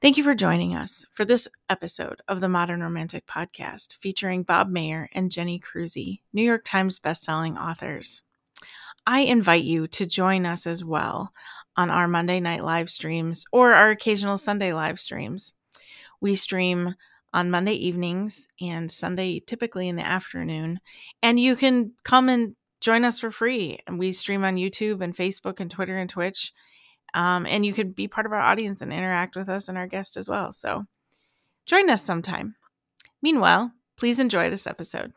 Thank you for joining us for this episode of the Modern Romantic Podcast featuring Bob Mayer and Jenny Crusie, New York Times bestselling authors. I invite you to join us as well on our Monday night live streams or our occasional Sunday live streams. We stream on Monday evenings and Sunday, typically in the afternoon, and you can come and join us for free. And we stream on YouTube and Facebook and Twitter and Twitch um, and you can be part of our audience and interact with us and our guest as well. So join us sometime. Meanwhile, please enjoy this episode.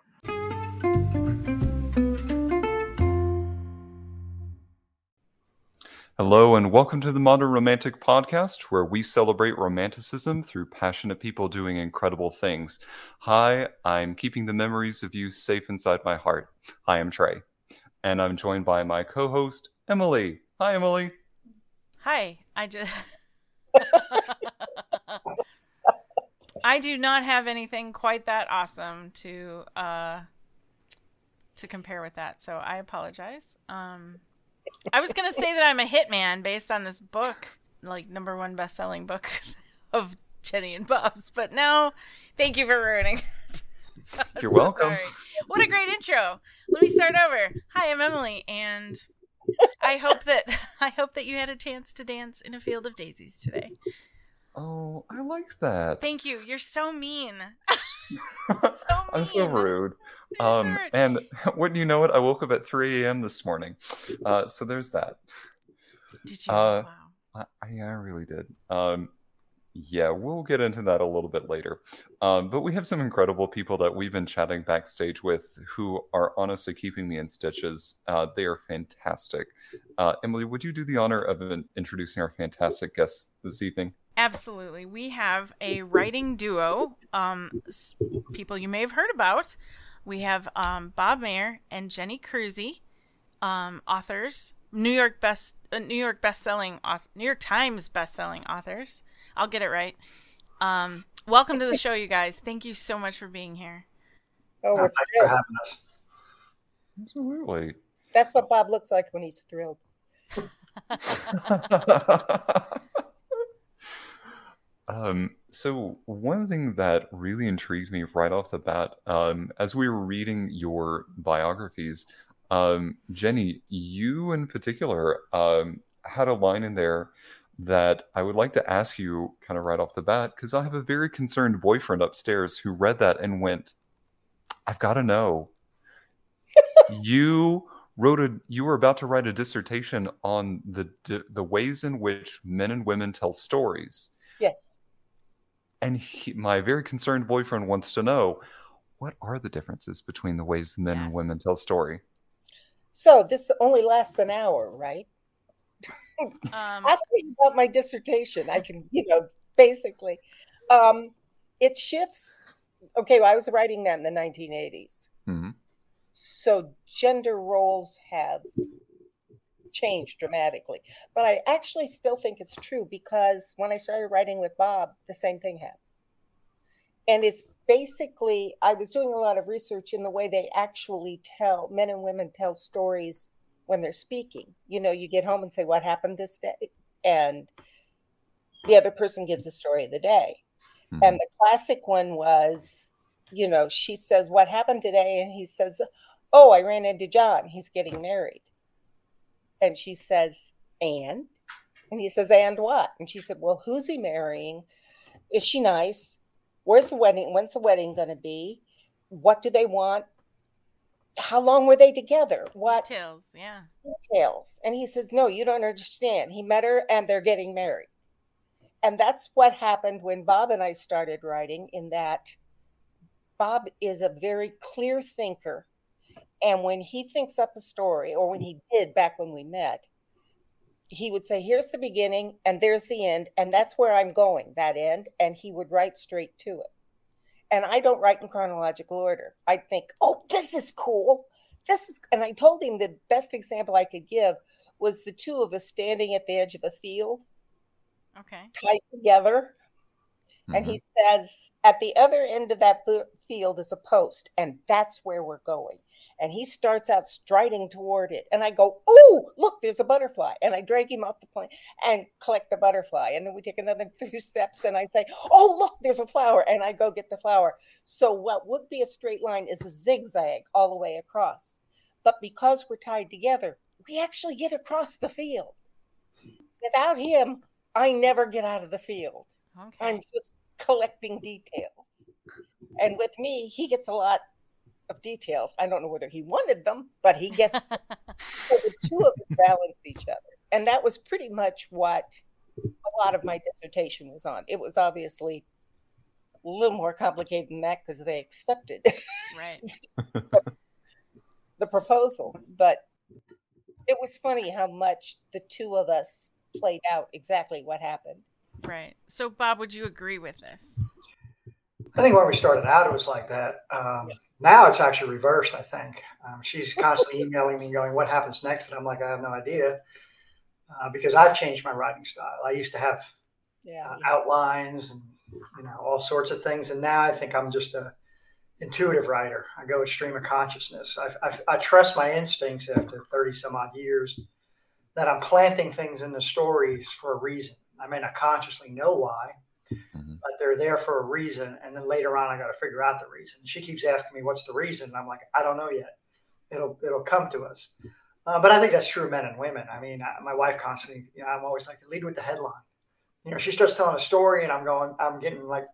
Hello, and welcome to the Modern Romantic Podcast, where we celebrate romanticism through passionate people doing incredible things. Hi, I'm keeping the memories of you safe inside my heart. Hi, I'm Trey, and I'm joined by my co host, Emily. Hi, Emily. Hi, I just I do not have anything quite that awesome to uh to compare with that. So I apologize. Um I was going to say that I'm a hitman based on this book, like number 1 best-selling book of Jenny and Bob's, but no, thank you for ruining it. You're so welcome. Sorry. What a great intro. Let me start over. Hi, I'm Emily and I hope that I hope that you had a chance to dance in a field of daisies today. Oh, I like that. Thank you. You're so mean. so mean. I'm so rude. Um, and wouldn't you know it, I woke up at 3 a.m. this morning. Uh, so there's that. Did you? Uh, wow. I, I really did. Um, yeah, we'll get into that a little bit later. Um, but we have some incredible people that we've been chatting backstage with who are honestly keeping me in stitches. Uh, they are fantastic. Uh, Emily, would you do the honor of introducing our fantastic guests this evening? Absolutely. We have a writing duo, um, people you may have heard about. We have um, Bob Mayer and Jenny Crusie, um, authors, New York best, uh, New York best-selling, New York Times best-selling authors. I'll get it right. Um, welcome to the show, you guys. Thank you so much for being here. Oh, we're thanks for having us. Absolutely. That's what Bob looks like when he's thrilled. um, so one thing that really intrigued me right off the bat, um, as we were reading your biographies, um, Jenny, you in particular um, had a line in there that I would like to ask you kind of right off the bat because I have a very concerned boyfriend upstairs who read that and went, I've got to know. you wrote a you were about to write a dissertation on the the ways in which men and women tell stories. Yes. And he, my very concerned boyfriend wants to know what are the differences between the ways men yes. and women tell story. So this only lasts an hour, right? Um, Ask me about my dissertation. I can, you know, basically, um, it shifts. Okay, well, I was writing that in the 1980s. Mm-hmm. So gender roles have changed dramatically. But I actually still think it's true because when I started writing with Bob, the same thing happened. And it's basically, I was doing a lot of research in the way they actually tell, men and women tell stories when they're speaking. You know, you get home and say, What happened this day? And the other person gives the story of the day. Mm-hmm. And the classic one was, you know, she says, What happened today? And he says, Oh, I ran into John. He's getting married. And she says, And? And he says, And what? And she said, Well, who's he marrying? Is she nice? Where's the wedding? When's the wedding going to be? What do they want? How long were they together? What details? Yeah. Details. And he says, No, you don't understand. He met her and they're getting married. And that's what happened when Bob and I started writing, in that Bob is a very clear thinker. And when he thinks up a story, or when he did back when we met, he would say, Here's the beginning, and there's the end, and that's where I'm going, that end. And he would write straight to it and I don't write in chronological order. I think, oh, this is cool. This is, and I told him the best example I could give was the two of us standing at the edge of a field, okay, tied together. Mm-hmm. And he mm-hmm. says, at the other end of that field is a post, and that's where we're going. And he starts out striding toward it. And I go, Oh, look, there's a butterfly. And I drag him off the plane and collect the butterfly. And then we take another few steps and I say, Oh, look, there's a flower. And I go get the flower. So what would be a straight line is a zigzag all the way across. But because we're tied together, we actually get across the field. Without him, I never get out of the field. Okay. I'm just collecting details. And with me, he gets a lot of details. I don't know whether he wanted them, but he gets so the two of us balance each other. And that was pretty much what a lot of my dissertation was on. It was obviously a little more complicated than that because they accepted right. the proposal. But it was funny how much the two of us played out exactly what happened. Right. So, Bob, would you agree with this? I think when we started out, it was like that. Um, yeah. Now it's actually reversed, I think. Um, she's constantly emailing me going, What happens next? And I'm like, I have no idea uh, because I've changed my writing style. I used to have yeah, uh, outlines and you know all sorts of things, and now I think I'm just a intuitive writer. I go with stream of consciousness. I, I, I trust my instincts after 30 some odd years that I'm planting things in the stories for a reason. I may not consciously know why, mm-hmm. but they're there for a reason. And then later on, I got to figure out the reason. She keeps asking me, "What's the reason?" And I'm like, "I don't know yet. It'll it'll come to us." Uh, but I think that's true of men and women. I mean, I, my wife constantly, you know, I'm always like, lead with the headline. You know, she starts telling a story, and I'm going, I'm getting like,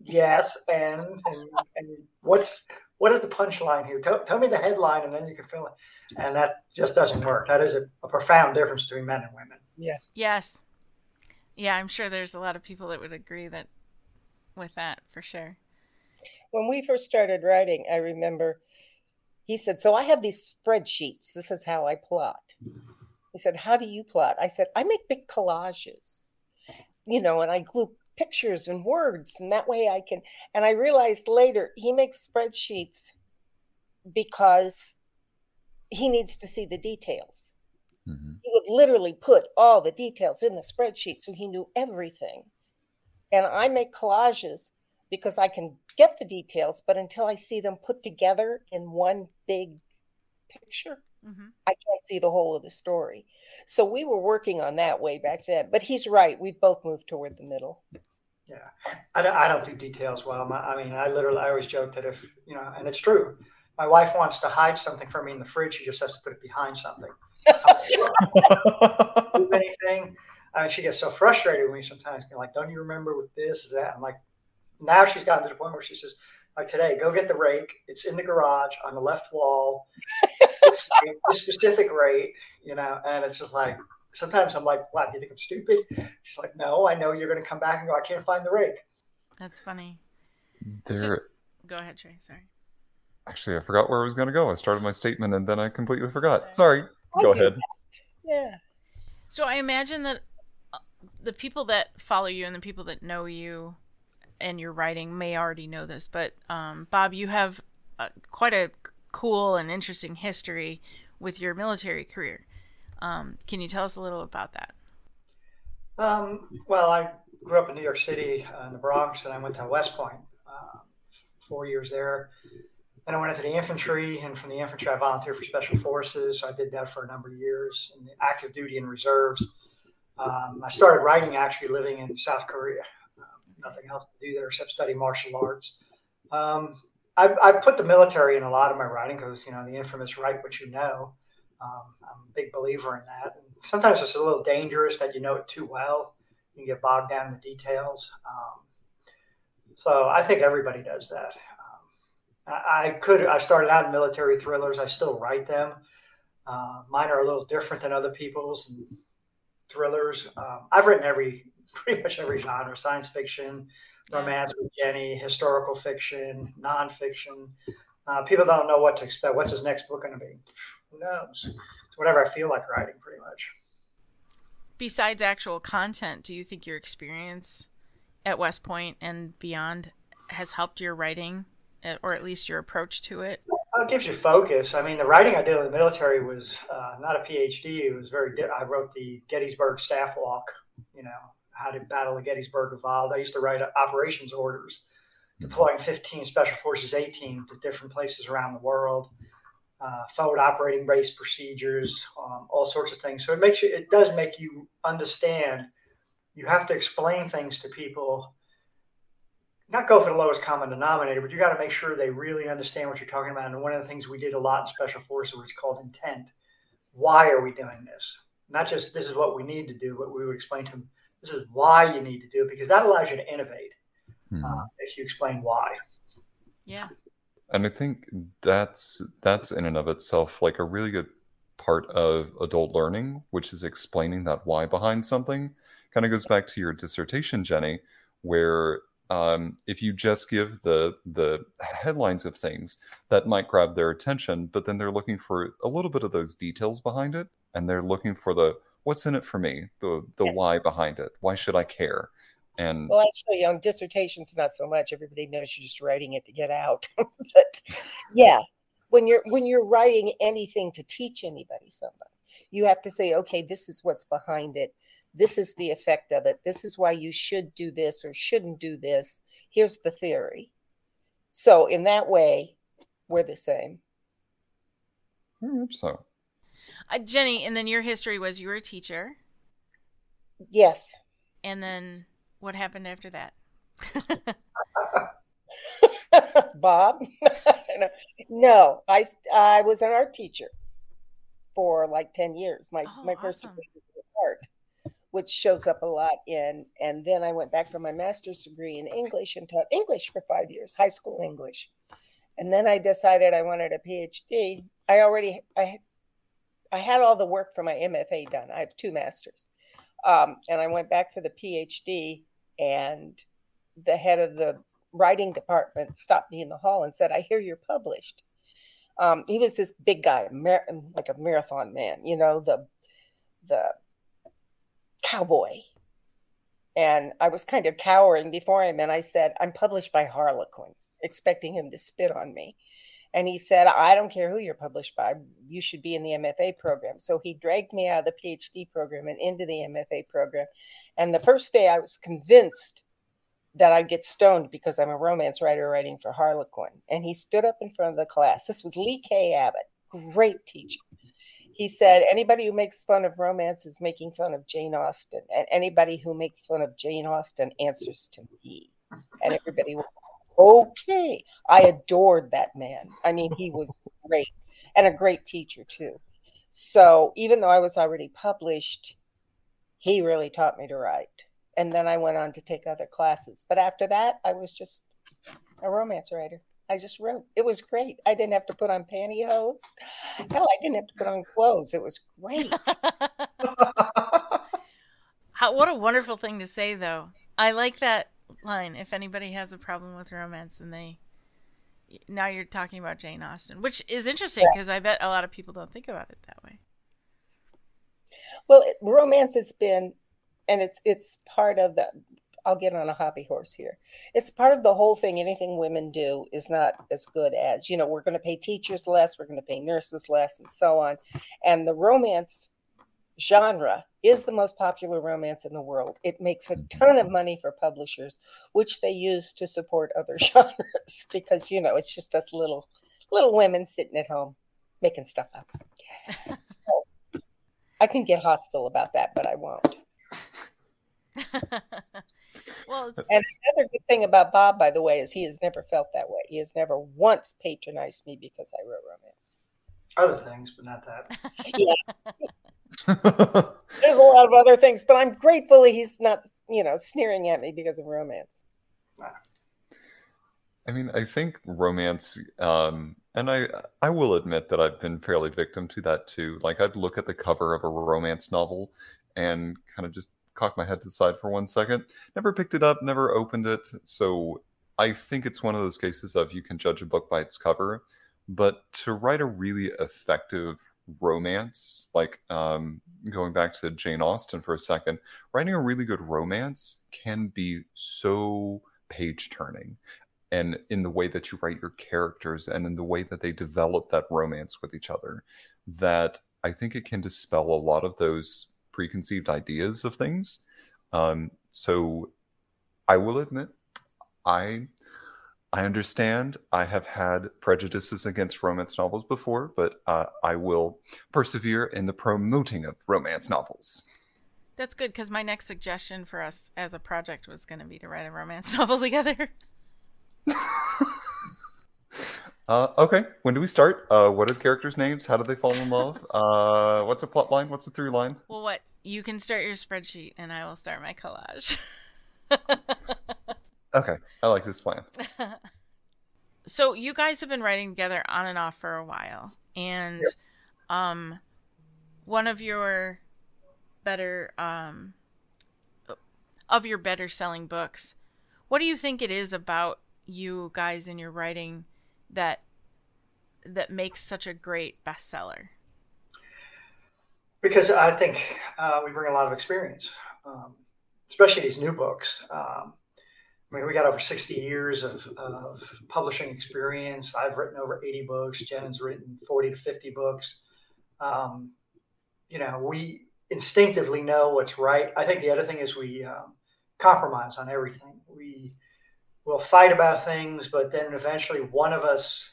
yes, and and, and what's what is the punchline here? Tell, tell me the headline, and then you can fill it. And that just doesn't work. That is a, a profound difference between men and women. Yeah. Yes. Yeah, I'm sure there's a lot of people that would agree that with that for sure. When we first started writing, I remember he said, So I have these spreadsheets. This is how I plot. He said, How do you plot? I said, I make big collages, you know, and I glue pictures and words and that way i can and i realized later he makes spreadsheets because he needs to see the details mm-hmm. He would literally put all the details in the spreadsheet so he knew everything and i make collages because i can get the details but until i see them put together in one big picture Mm-hmm. I can't see the whole of the story. So we were working on that way back then. But he's right. We've both moved toward the middle. Yeah, I don't, I don't do details well. I mean, I literally, I always joke that if, you know, and it's true, my wife wants to hide something from me in the fridge, she just has to put it behind something. Do anything. I mean, she gets so frustrated with me sometimes, like, don't you remember with this or that? I'm like, now she's gotten to the point where she says, like today, go get the rake. It's in the garage on the left wall. a specific rate, you know, and it's just like sometimes I'm like, "What? Do you think I'm stupid?" She's like, "No, I know you're going to come back and go. I can't find the rake." That's funny. There. So, go ahead, Trey. Sorry. Actually, I forgot where I was going to go. I started my statement and then I completely forgot. Sorry. I go ahead. That. Yeah. So I imagine that uh, the people that follow you and the people that know you and your writing may already know this, but um, Bob, you have uh, quite a cool and interesting history with your military career. Um, can you tell us a little about that? Um, well, I grew up in New York City, uh, in the Bronx, and I went to West Point, uh, four years there. Then I went into the infantry, and from the infantry, I volunteered for Special Forces. So I did that for a number of years in active duty and reserves. Um, I started writing actually living in South Korea. Um, nothing else to do there except study martial arts. Um, I, I, put the military in a lot of my writing because, you know, the infamous write what you know. Um, I'm a big believer in that. And sometimes it's a little dangerous that you know it too well. You get bogged down in the details. Um, so I think everybody does that. I, I, could. I started out in military thrillers. I still write them. Uh, mine are a little different than other people's and thrillers. Um, I've written every, pretty much every genre: science fiction, romance with Jenny, historical fiction, nonfiction. Uh, people don't know what to expect. What's his next book going to be? who knows? It's whatever I feel like writing, pretty much. Besides actual content, do you think your experience at West Point and beyond has helped your writing, or at least your approach to it? Well, it gives you focus. I mean, the writing I did in the military was uh, not a PhD. It was very. I wrote the Gettysburg Staff Walk. You know, how did Battle of Gettysburg evolve? I used to write operations orders, deploying 15 Special Forces 18 to different places around the world uh, forward operating base procedures, um, all sorts of things. So it makes you, it does make you understand. You have to explain things to people. Not go for the lowest common denominator, but you got to make sure they really understand what you're talking about. And one of the things we did a lot in special forces was called intent. Why are we doing this? Not just this is what we need to do, but we would explain to them this is why you need to do it because that allows you to innovate hmm. uh, if you explain why. Yeah. And I think that's that's in and of itself like a really good part of adult learning, which is explaining that why behind something. Kind of goes back to your dissertation, Jenny, where um, if you just give the the headlines of things that might grab their attention, but then they're looking for a little bit of those details behind it, and they're looking for the what's in it for me, the the yes. why behind it, why should I care? And well, actually, on dissertations, not so much. Everybody knows you're just writing it to get out, but yeah, when you're when you're writing anything to teach anybody somebody, you have to say, okay, this is what's behind it this is the effect of it. This is why you should do this or shouldn't do this. Here's the theory. So, in that way, we're the same. I hope so. Uh, Jenny, and then your history was you were a teacher. Yes. And then what happened after that? Bob? no, I, I was an art teacher for like 10 years. My, oh, my first awesome. degree was art which shows up a lot in. And then I went back for my master's degree in English and taught English for five years, high school English. And then I decided I wanted a PhD. I already I I had all the work for my MFA done. I have two masters, um, and I went back for the PhD. And the head of the writing department stopped me in the hall and said, "I hear you're published." Um, he was this big guy, like a marathon man, you know, the the cowboy. And I was kind of cowering before him. And I said, I'm published by Harlequin, expecting him to spit on me. And he said, I don't care who you're published by. You should be in the MFA program. So he dragged me out of the PhD program and into the MFA program. And the first day I was convinced that I'd get stoned because I'm a romance writer writing for Harlequin. And he stood up in front of the class. This was Lee K. Abbott, great teacher he said anybody who makes fun of romance is making fun of Jane Austen, and anybody who makes fun of Jane Austen answers to me. And everybody went, okay. I adored that man. I mean, he was great and a great teacher too. So even though I was already published, he really taught me to write. And then I went on to take other classes. But after that, I was just a romance writer. I just wrote. It was great. I didn't have to put on pantyhose. Hell, I didn't have to put on clothes. It was great. How, what a wonderful thing to say, though. I like that line. If anybody has a problem with romance, and they now you're talking about Jane Austen, which is interesting because yeah. I bet a lot of people don't think about it that way. Well, romance has been, and it's it's part of the I'll get on a hobby horse here. It's part of the whole thing. Anything women do is not as good as, you know, we're going to pay teachers less, we're going to pay nurses less, and so on. And the romance genre is the most popular romance in the world. It makes a mm-hmm. ton of money for publishers, which they use to support other genres because, you know, it's just us little little women sitting at home making stuff up. So I can get hostile about that, but I won't. Well, and another good thing about Bob, by the way, is he has never felt that way. He has never once patronized me because I wrote romance. Other things, but not that. yeah. There's a lot of other things, but I'm grateful he's not, you know, sneering at me because of romance. I mean, I think romance, um, and I I will admit that I've been fairly victim to that too. Like I'd look at the cover of a romance novel and kind of just cock my head to the side for one second. Never picked it up, never opened it. So I think it's one of those cases of you can judge a book by its cover. But to write a really effective romance, like um, going back to Jane Austen for a second, writing a really good romance can be so page turning. And in the way that you write your characters and in the way that they develop that romance with each other, that I think it can dispel a lot of those preconceived ideas of things. Um, so I will admit, I I understand. I have had prejudices against romance novels before, but uh, I will persevere in the promoting of romance novels. That's good because my next suggestion for us as a project was going to be to write a romance novel together. uh, okay, when do we start? Uh, what are the characters' names? How do they fall in love? Uh, what's the plot line? What's the through line? Well, what you can start your spreadsheet, and I will start my collage. okay, I like this plan. so you guys have been writing together on and off for a while, and yep. um, one of your better um of your better selling books. What do you think it is about you guys in your writing that that makes such a great bestseller? Because I think uh, we bring a lot of experience, um, especially these new books. Um, I mean, we got over 60 years of, of, publishing experience. I've written over 80 books. Jen's written 40 to 50 books. Um, you know, we instinctively know what's right. I think the other thing is we um, compromise on everything. We will fight about things, but then eventually one of us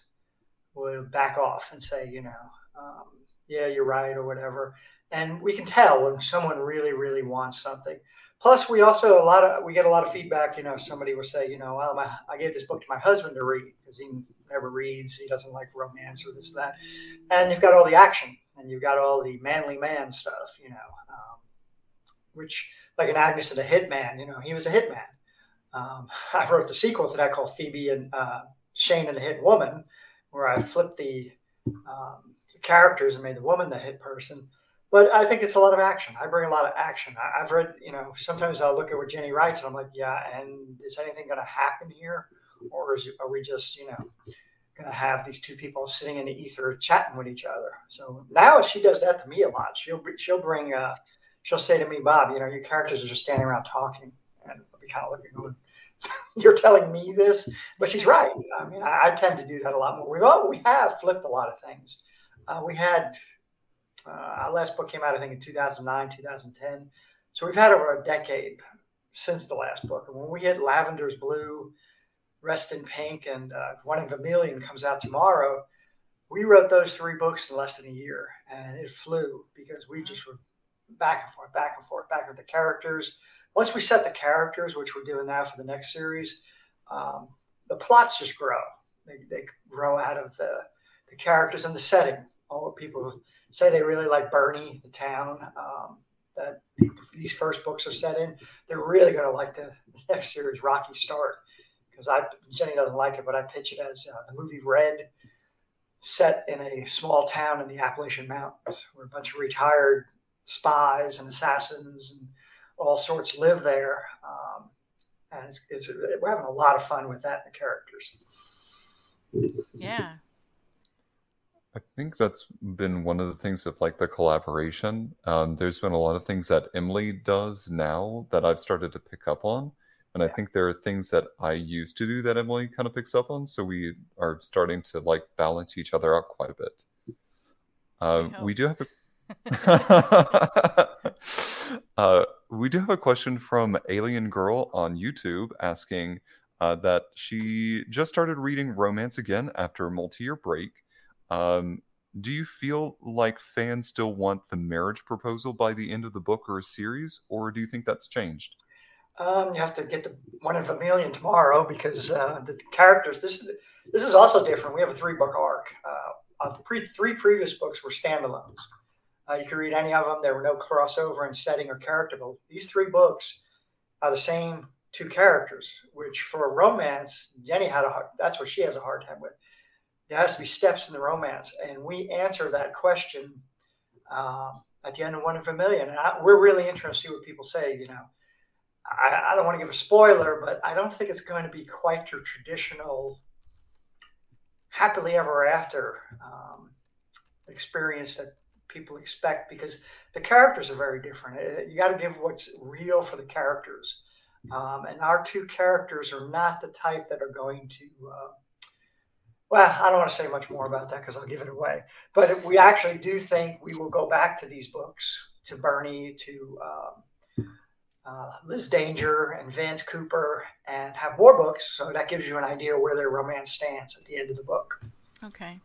will back off and say, you know, um, yeah, you're right, or whatever. And we can tell when someone really, really wants something. Plus, we also a lot of we get a lot of feedback. You know, somebody will say, you know, well, my, I gave this book to my husband to read because he never reads. He doesn't like romance or this and that. And you've got all the action and you've got all the manly man stuff, you know, um, which like an Agnes and a Hitman, you know, he was a hitman. Um, I wrote the sequel to that called Phoebe and uh, Shane and the Hit Woman, where I flipped the, um, the, characters and made the woman the hit person. But I think it's a lot of action. I bring a lot of action. I, have read, you know, sometimes I'll look at what Jenny writes and I'm like, yeah, and is anything going to happen here? Or is, are we just, you know, going to have these two people sitting in the ether chatting with each other. So now she does that to me a lot. She'll she'll bring uh, she'll say to me, Bob, you know, your characters are just standing around talking, and I'll be kind of looking going, you're telling me this, but she's right. I mean, I, I, tend to do that a lot more. We've all, we have flipped a lot of things. Uh, we had uh, our last book came out, I think, in 2009, 2010. So we've had over a decade since the last book. And when we hit Lavender's Blue, Rest in Pink and uh, One in Vermilion comes out tomorrow. We wrote those three books in less than a year, and it flew because we just were back and forth, back and forth, back with the characters. Once we set the characters, which we're doing now for the next series, um, the plots just grow. They, they grow out of the, the characters and the setting. All the people say they really like Burney, the town um, that these first books are set in. They're really going to like the, the next series, Rocky Start because I Jenny doesn't like it, but I pitch it as uh, the movie Red, set in a small town in the Appalachian Mountains, where a bunch of retired spies and assassins and all sorts live there. Um, and it's, it's, we're having a lot of fun with that the characters. Yeah. I think that's been one of the things of like the collaboration. Um, there's been a lot of things that Emily does now that I've started to pick up on and yeah. I think there are things that I used to do that Emily kind of picks up on. So we are starting to like balance each other out quite a bit. Uh, we do have a we do have a question from Alien Girl on YouTube asking uh, that she just started reading romance again after a multi-year break. Um, do you feel like fans still want the marriage proposal by the end of the book or a series, or do you think that's changed? Um, you have to get the one in Vermilion tomorrow because uh, the characters. This is this is also different. We have a three book arc. Uh, pre, three previous books were standalones. Uh, you could read any of them. There were no crossover in setting or character. But these three books are the same two characters, which for a romance, Jenny had a hard, that's what she has a hard time with. There has to be steps in the romance, and we answer that question um, at the end of One in Vermilion. And I, we're really interested to see what people say. You know I, I don't want to give a spoiler, but I don't think it's going to be quite your traditional happily ever after um, experience that people expect because the characters are very different. Uh, you got to give what's real for the characters. Um, and our two characters are not the type that are going to, uh, well, I don't want to say much more about that because I'll give it away. But we actually do think we will go back to these books, to Burney, to um, uh, Liz Danger and Vance Cooper and have more books. So that gives you an idea where their romance stands at the end of the book. Okay.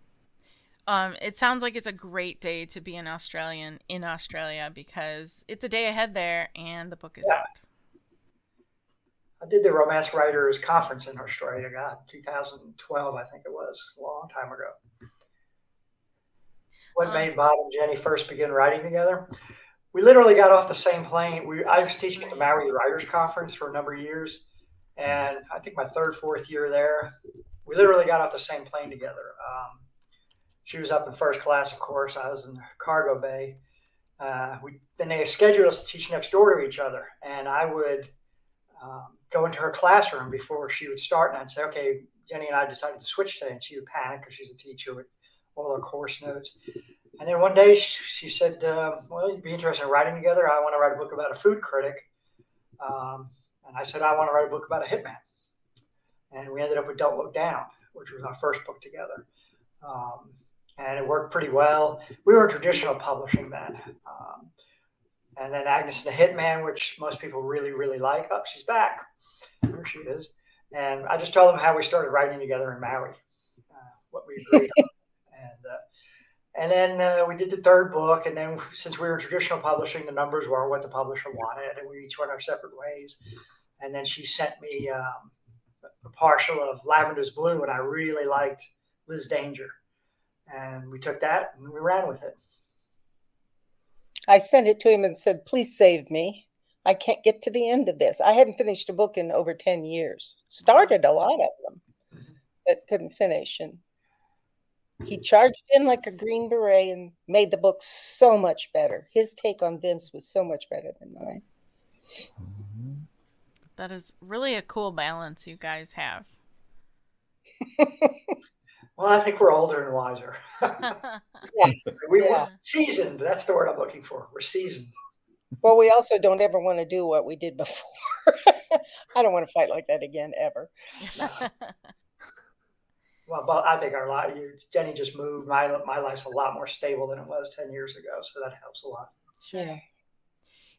Um, it sounds like it's a great day to be an Australian in Australia because it's a day ahead there and the book is yeah. out. I did the Romance Writers Conference in Australia, God, 2012, I think it was, a long time ago. What um, made Bob and Jenny first begin writing together? We literally got off the same plane. We I was teaching at the Maui Writers Conference for a number of years, and I think my third, fourth year there, we literally got off the same plane together. Um, she was up in first class, of course. I was in the cargo bay. Uh, we then they scheduled us to teach next door to each other, and I would um, go into her classroom before she would start, and I'd say, "Okay, Jenny and I decided to switch today," and she would panic because she's a teacher with all her course notes. And then one day she, she said, uh, "Well, you'd be interested in writing together. I want to write a book about a food critic." Um, and I said, "I want to write a book about a hitman." And we ended up with "Don't Look Down," which was our first book together. Um, and it worked pretty well. We were traditional publishing then. Um, and then Agnes and the Hitman, which most people really, really like. Oh, she's back. Here she is. And I just told them how we started writing together in Maui, uh, what we agreed on. And, uh, and then uh, we did the third book. And then since we were traditional publishing, the numbers were what the publisher wanted. And we each went our separate ways. And then she sent me um, a partial of Lavender's Blue, and I really liked Liz Danger. And we took that and we ran with it. I sent it to him and said, please save me. I can't get to the end of this. I hadn't finished a book in over 10 years. Started a lot of them, but couldn't finish. And he mm-hmm. charged in like a green beret and made the book so much better. His take on Vince was so much better than mine. That is really a cool balance you guys have. Well, I think we're older and wiser. yeah. We yeah. seasoned. That's the word I'm looking for. We're seasoned. Well, we also don't ever want to do what we did before. I don't want to fight like that again ever. well, but I think our life, Jenny just moved. My my life's a lot more stable than it was ten years ago, so that helps a lot. Sure. Yeah.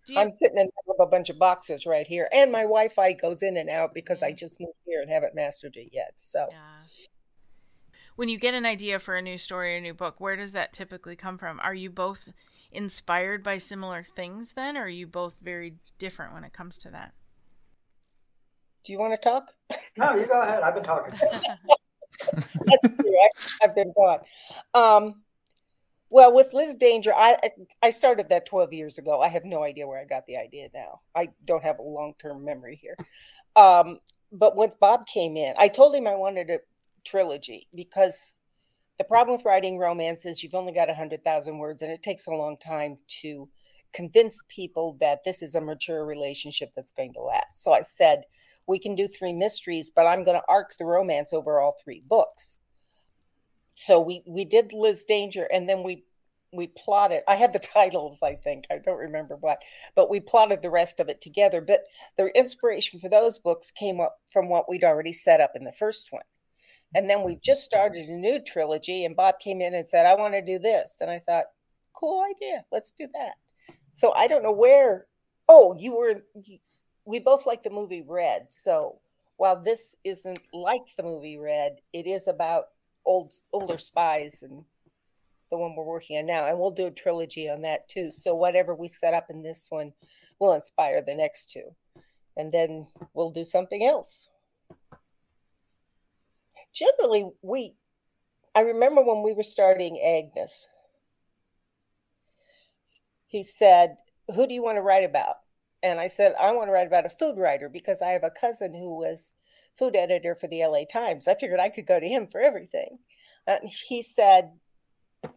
You... I'm sitting in a bunch of boxes right here, and my Wi-Fi goes in and out because I mm. just moved here and haven't mastered it yet. So. Yeah when you get an idea for a new story or a new book, where does that typically come from? Are you both inspired by similar things then, or are you both very different when it comes to that? Do you want to talk? No, you go ahead. I've been talking. That's correct. I've been gone. Um, well, with Liz Danger, I I started that 12 years ago. I have no idea where I got the idea now. I don't have a long term memory here. Um, but once Bob came in, I told him I wanted a trilogy because the problem with writing romance is you've only got 100,000 words and it takes a long time to convince people that this is a mature relationship that's going to last. So I said, we can do three mysteries, but I'm going to arc the romance over all three books. So we we did Liz Danger and then we we plotted I had the titles I think I don't remember what but we plotted the rest of it together but the inspiration for those books came up from what we'd already set up in the first one and then we've just started a new trilogy, and Bob came in and said, I want to do this. And I thought, cool idea. Let's do that. So I don't know where. Oh, you were, we both like the movie Red. So while this isn't like the movie Red, it is about old older spies and the one we're working on now. And we'll do a trilogy on that too. So whatever we set up in this one will inspire the next two. And then we'll do something else generally we i remember when we were starting agnes he said who do you want to write about? And i said i want to write about a food writer because i have a cousin who was food editor for the la times. I figured i could go to him for everything. And he said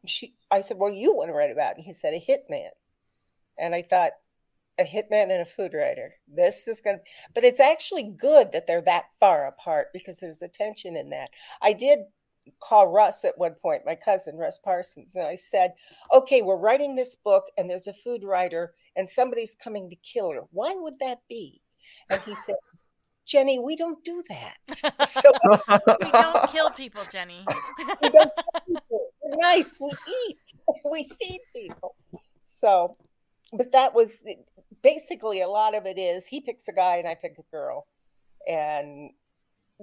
she i said well you want to write about and he said a hitman. And i thought a hitman and a food writer. This is going to, but it's actually good that they're that far apart because there's a tension in that. I did call Russ at one point, my cousin, Russ Parsons, and I said, okay, we're writing this book and there's a food writer and somebody's coming to kill her. Why would that be? And he said, Jenny, we don't do that. So we don't kill people, Jenny. we don't kill people. We're nice. We eat. We feed people. So, but that was eh, basically a lot of it is he picks a guy and I pick a girl, and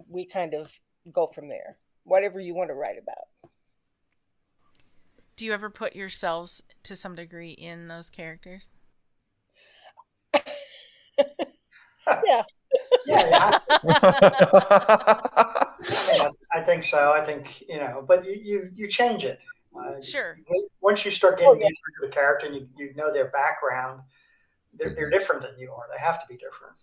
we kind of go from there. Whatever you want to write about. Do you ever put yourselves to some degree in those characters? yeah. yeah. I, I, think so. I think you know, but you you, you change it. Uh, sure. Once you start getting oh, yeah. into the character and you, you know their background, they're, they're different than you are. They have to be different.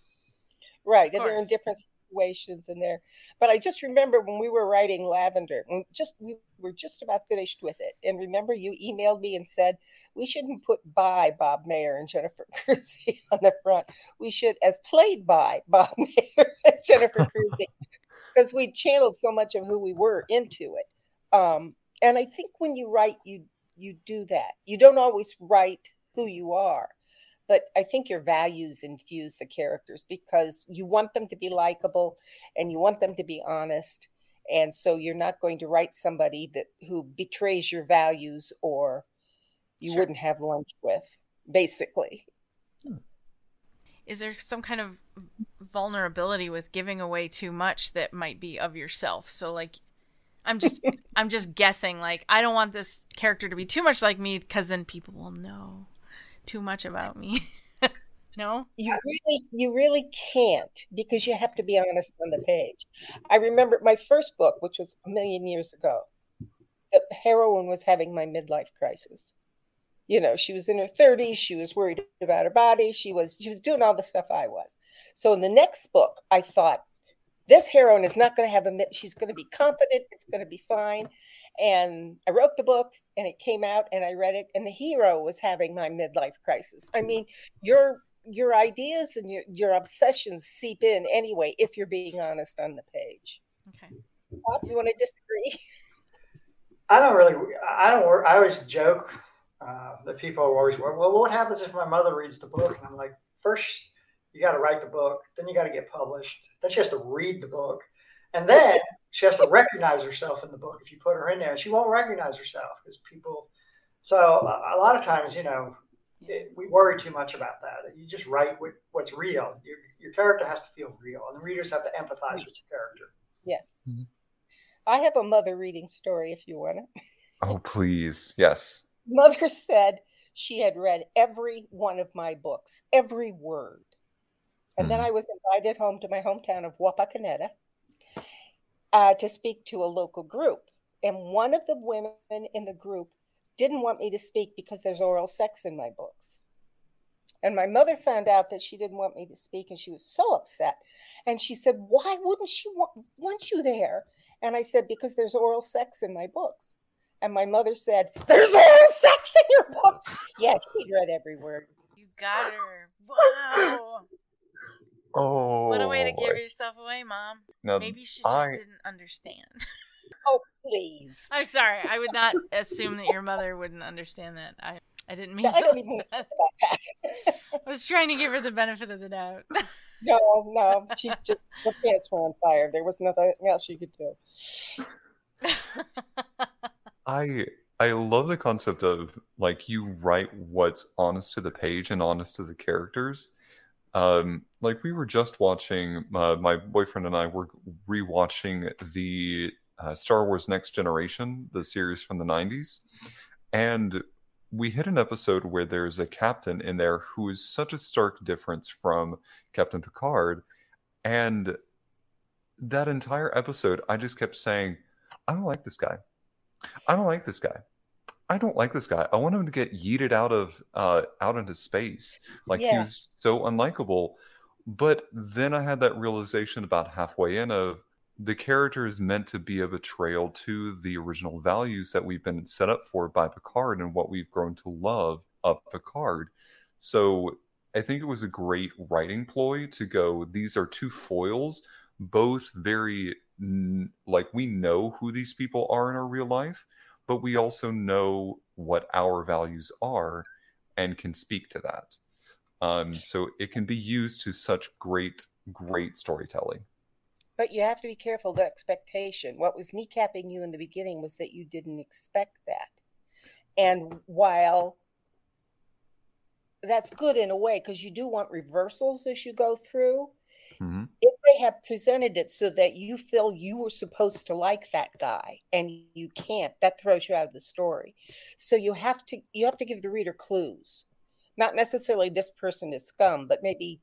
Right, and they're in different situations in there. But I just remember when we were writing Lavender, just we were just about finished with it. And remember, you emailed me and said we shouldn't put by Bob Mayer and Jennifer Crusie on the front. We should, as played by Bob Mayer and Jennifer Crusie, because we channeled so much of who we were into it. Um, and I think when you write, you you do that. You don't always write who you are but I think your values infuse the characters because you want them to be likable and you want them to be honest. And so you're not going to write somebody that who betrays your values or you sure. wouldn't have lunch with, basically. Hmm. Is there some kind of vulnerability with giving away too much that might be of yourself? So like I'm just I'm just guessing like I don't want this character to be too much like me because then people will know too much about me. no? You really you really can't because you have to be honest on the page. I remember my first book, which was a million years ago. The heroine was having my midlife crisis. You know, she was in her 30s, she was worried about her body, she was she was doing all the stuff I was. So in the next book, I thought this heroine is not going to have a mid she's going to be confident it's going to be fine. And i wrote the book and it came out and i read it and the hero was having my midlife crisis. I mean your your ideas and your, your obsessions seep in anyway if you're being honest on the page. Okay. Bob, you want to disagree? I don't really i don't work i always joke uh, that people are always well what happens if my mother reads the book? And i'm like first you got to write the book, then you got to get published, then she has to read the book, and then she has to recognize herself in the book. If you put her in there, she won't recognize herself because people. So a, lot of times, you know, it, we worry too much about that. You just write what, what's real. Your, your character has to feel real, and the readers have to empathize with your character. Yes. Mm-hmm. I have a mother reading story if you want it. Oh, please. Yes. Mother said she had read every one of my books, every word. And then mm-hmm. I was invited home to my hometown of Wapakoneta uh, to speak to a local group. And one of the women in the group didn't want me to speak because there's oral sex in my books. And my mother found out that she didn't want me to speak, and she was so upset. And she said, Why wouldn't she want, want you there? And I said, Because there's oral sex in my books. And my mother said, There's oral sex in your book. yes, she read every word. You got her. Wow. Oh, what a way to oh, give yourself away, mom. Now, Maybe she just I... didn't understand. oh, please. I'm sorry. I would not assume that your mother wouldn't understand that. I I didn't mean. I don't even that. about that. I was trying to give her the benefit of the doubt. no, no, she's just her pants were on fire. There was nothing else she could do. I I love the concept of like you write what's honest to the page and honest to the characters um, like we were just watching, uh, my boyfriend and I were rewatching the uh, Star Wars Next Generation, the series from the 90s. And we hit an episode where there's a captain in there who is such a stark difference from Captain Picard. And that entire episode, I just kept saying, I don't like this guy. I don't like this guy. I don't like this guy. I want him to get yeeted out of uh, out into space. Like yeah. he was so unlikable. But then I had that realization about halfway in of the character is meant to be a betrayal to the original values that we've been set up for by Picard and what we've grown to love of Picard. So I think it was a great writing ploy to go, these are two foils, both very like we know who these people are in our real life, but we also know what our values are and can speak to that. Um, so it can be used to such great, great storytelling. But you have to be careful of expectation. What was kneecapping you in the beginning was that you didn't expect that. And while that's good in a way because you do want reversals as you go through. Mm-hmm. If they have presented it so that you feel you were supposed to like that guy and you can't, that throws you out of the story. So you have to you have to give the reader clues. Not necessarily this person is scum, but maybe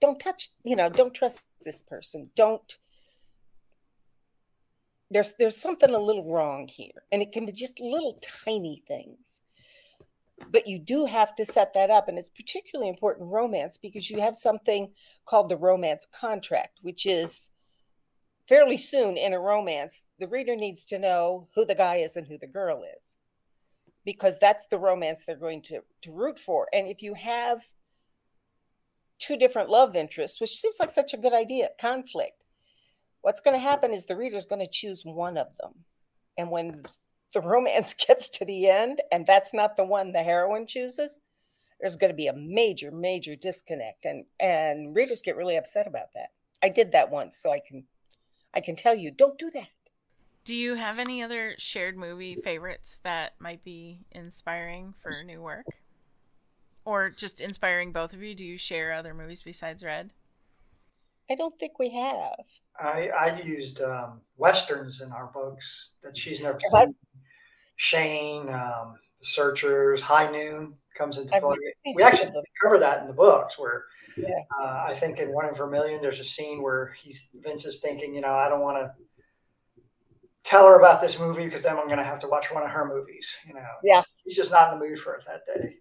don't touch, you know, don't trust this person. Don't there's there's something a little wrong here. And it can be just little tiny things but you do have to set that up and it's particularly important in romance because you have something called the romance contract which is fairly soon in a romance the reader needs to know who the guy is and who the girl is because that's the romance they're going to, to root for. And if you have two different love interests which seems like such a good idea conflict what's going to happen is the reader's going to choose one of them. And when the romance gets to the end and that's not the one the heroine chooses, there's going to be a major, major disconnect, and and readers get really upset about that. I did that once, so I can I can tell you, don't do that. Do you have any other shared movie favorites that might be inspiring for new work? Or just inspiring both of you? Do you share other movies besides Red? I don't think we have. I I used um, westerns in our books that she's never seen. Shane, um, the Searchers, High Noon comes into play. We actually cover that in the books where yeah. uh, I think in One in Vermilion, there's a scene where he's Vince is thinking, you know, I don't want to tell her about this movie because then I'm going to have to watch one of her movies. You know, yeah, he's just not in the mood for it that day.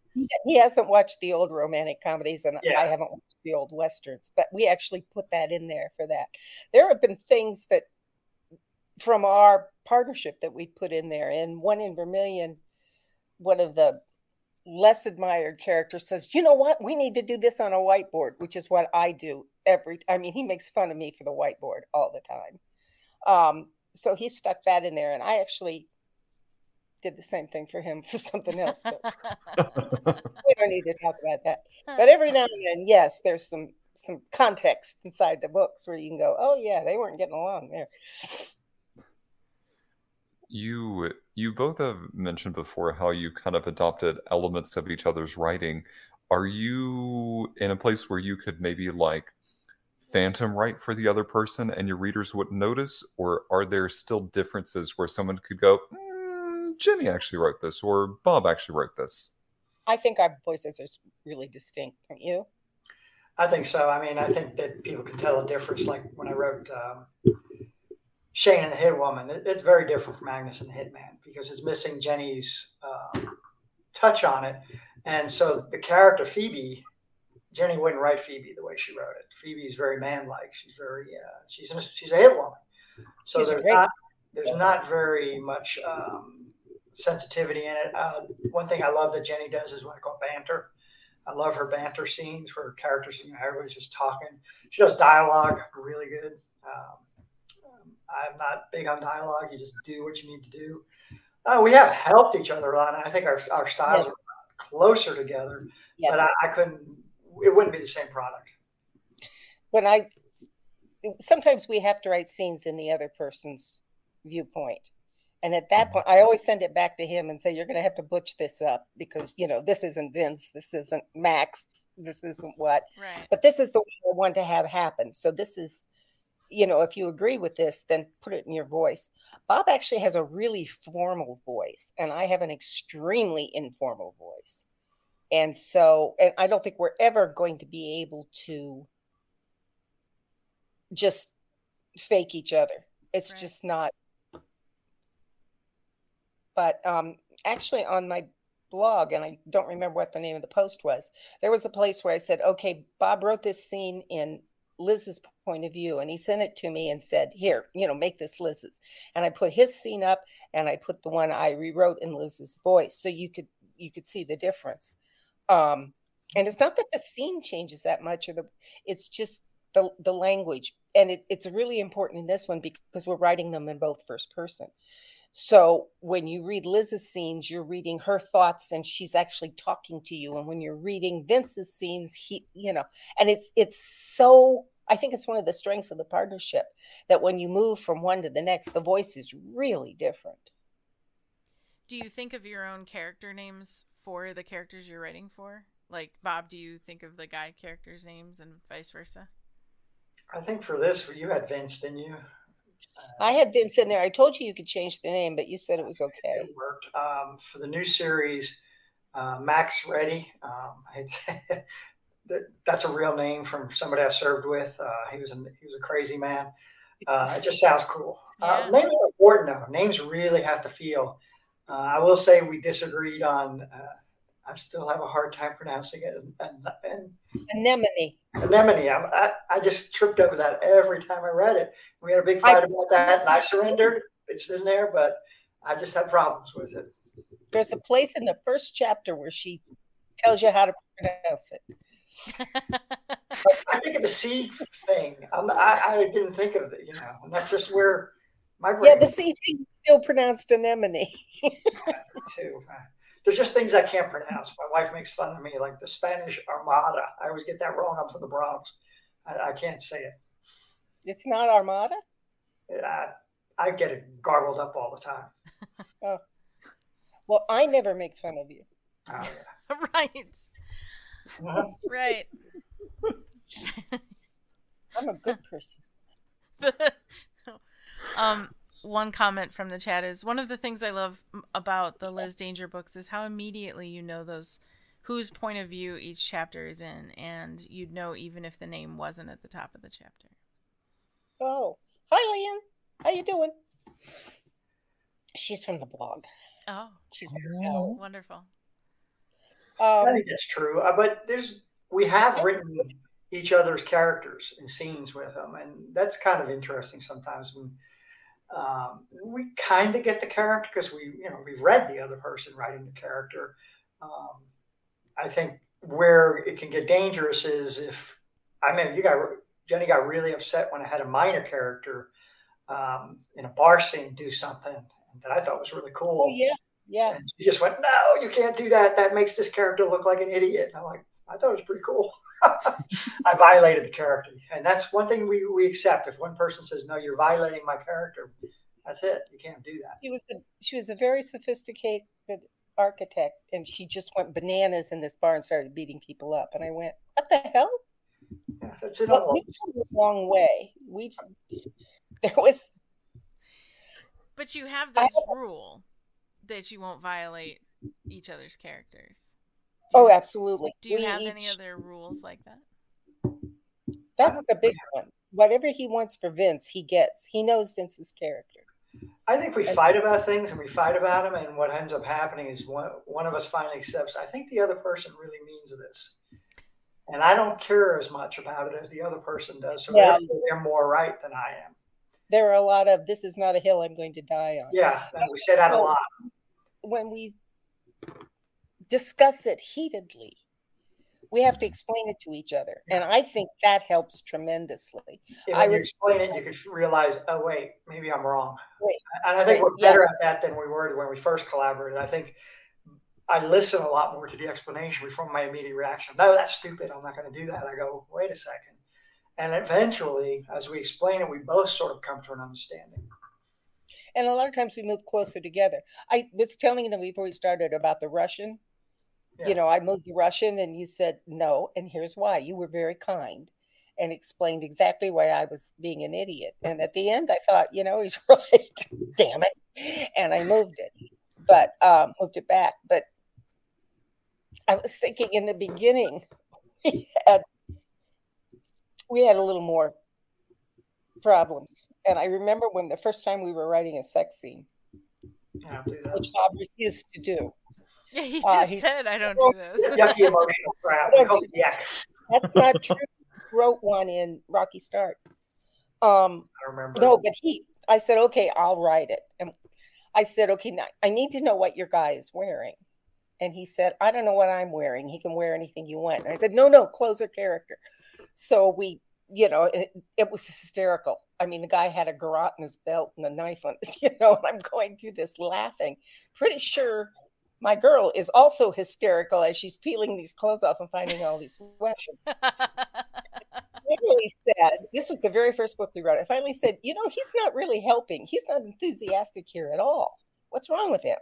He hasn't watched the old romantic comedies, and yeah. I haven't watched the old westerns. But we actually put that in there for that. There have been things that from our partnership that we put in there. And one in Vermilion, one of the less admired characters says, "You know what? We need to do this on a whiteboard," which is what I do every. I mean, he makes fun of me for the whiteboard all the time. Um, so he stuck that in there, and I actually did the same thing for him for something else. But we don't need to talk about that. But every now and then, yes, there's some some context inside the books where you can go, "Oh yeah, they weren't getting along there." You you both have mentioned before how you kind of adopted elements of each other's writing. Are you in a place where you could maybe like phantom write for the other person and your readers wouldn't notice, or are there still differences where someone could go, mm, Jenny actually wrote this, or Bob actually wrote this? I think our voices are really distinct, don't you? I think so. I mean, I think that people can tell a difference. Like when I wrote um, Shane and the Hit Woman, it, it's very different from Agnes and the Hitman because it's missing Jenny's um, touch on it. And so the character Phoebe, Jenny wouldn't write Phoebe the way she wrote it. Phoebe's very manlike. She's very, uh, she's, a, she's a hit woman. So she's there's not, there's not very much um, sensitivity in it. Uh, one thing I love that Jenny does is what I call banter. I love her banter scenes where characters, you know, everybody's just talking. She does dialogue really good. Um, I'm not big on dialogue. You just do what you need to do. Uh, we have helped each other a lot. And I think our, our styles yes. are closer together, yes. but I, I couldn't, it wouldn't be the same product. When I, sometimes we have to write scenes in the other person's viewpoint. And at that point, I always send it back to him and say, You're going to have to butch this up because, you know, this isn't Vince. This isn't Max. This isn't what. Right. But this is the way I want to have happen. So this is you know, if you agree with this, then put it in your voice. Bob actually has a really formal voice, and I have an extremely informal voice. And so, and I don't think we're ever going to be able to just fake each other. It's right. just not. But um, actually, on my blog, and I don't remember what the name of the post was, there was a place where I said, okay, Bob wrote this scene in Liz's point of view. And he sent it to me and said, Here, you know, make this Liz's. And I put his scene up and I put the one I rewrote in Liz's voice. So you could you could see the difference. Um, and it's not that the scene changes that much or the it's just the the language. And it, it's really important in this one because we're writing them in both first person. So when you read Liz's scenes, you're reading her thoughts and she's actually talking to you. And when you're reading Vince's scenes, he, you know, and it's it's so I think it's one of the strengths of the partnership that when you move from one to the next, the voice is really different. Do you think of your own character names for the characters you're writing for? Like Bob, do you think of the guy characters' names and vice versa? I think for this, you had Vince, didn't you? I had Vince in there. I told you you could change the name, but you said it was okay. It worked. Um, for the new series, uh, Max Reddy. Um, I, that, that's a real name from somebody I served with. Uh, he was a he was a crazy man. Uh, it just sounds cool. Uh, yeah. names are important though. Names really have to feel. Uh, I will say we disagreed on. I still have a hard time pronouncing it. And, and, and anemone. Anemone. I, I, I, just tripped over that every time I read it. We had a big fight I, about that, and I surrendered. It's in there, but I just had problems with it. There's a place in the first chapter where she tells you how to pronounce it. I think of the C thing. I'm, I, I didn't think of it, you know, and that's just where my brain. Yeah, the C thing still pronounced anemone. too. There's just things I can't pronounce. My wife makes fun of me, like the Spanish Armada. I always get that wrong. I'm from the Bronx. I, I can't say it. It's not Armada. I, I get it garbled up all the time. oh. Well, I never make fun of you. Oh, yeah. right. right. I'm a good person. um, one comment from the chat is one of the things I love about the Liz Danger books is how immediately you know those whose point of view each chapter is in, and you'd know even if the name wasn't at the top of the chapter. Oh, hi, Leanne. How you doing? She's from the blog. Oh, she's oh, wonderful. Um, I think that's true, uh, but there's we have written each other's characters and scenes with them, and that's kind of interesting sometimes. When, um, we kind of get the character because we, you know, we've read the other person writing the character. Um, I think where it can get dangerous is if I mean, you got Jenny got really upset when I had a minor character um, in a bar scene do something that I thought was really cool. Oh yeah, yeah. And she just went, "No, you can't do that. That makes this character look like an idiot." And I'm like, I thought it was pretty cool. I violated the character, and that's one thing we, we accept. If one person says, "No, you're violating my character," that's it. You can't do that. She was a, she was a very sophisticated architect, and she just went bananas in this bar and started beating people up. And I went, "What the hell?" Yeah, that's it. Well, we've come a long way. We've, there was, but you have this rule that you won't violate each other's characters. Oh, absolutely. Do you we have each, any other rules like that? That's the big one. Whatever he wants for Vince, he gets. He knows Vince's character. I think we fight about things and we fight about them, and what ends up happening is one, one of us finally accepts, I think the other person really means this. And I don't care as much about it as the other person does. So yeah. they're more right than I am. There are a lot of this is not a hill I'm going to die on. Yeah, we say that a lot when we discuss it heatedly, we have to mm-hmm. explain it to each other, and I think that helps tremendously. I was explain it, you could realize, oh wait, maybe I'm wrong. Wait, and I think we're better yeah. at that than we were when we first collaborated. I think I listen a lot more to the explanation before my immediate reaction. No, that's stupid. I'm not going to do that. I go, wait a second. And eventually, as we explain it, we both sort of come to an understanding and a lot of times we move closer together. I was telling them before we started about the Russian. Yeah. You know, I moved the Russian, and you said no, and here's why. You were very kind and explained exactly why I was being an idiot. And at the end, I thought, you know, he's right. Damn it, and I moved it, but um, moved it back. But I was thinking in the beginning, we had we had a little more problems. And I remember when the first time we were writing a sex scene, which Bob refused to do. Yeah, he uh, just uh, said, "I don't do this." Yucky emotional crap. Yuck. That's not true. He wrote one in Rocky Start. Um, I remember. No, but he. I said, "Okay, I'll write it." And I said, "Okay, now I need to know what your guy is wearing." And he said, "I don't know what I'm wearing. He can wear anything you want." And I said, "No, no, closer character." So we you know, it, it, was hysterical. I mean, the guy had a garrote in his belt and a knife on his, you know, and I'm going through this laughing. Pretty sure my girl is also hysterical as she's peeling these clothes off and finding all these weapons. Finally said, this was the very first book we wrote. I finally said, you know, he's not really helping. He's not enthusiastic here at all. What's wrong with him?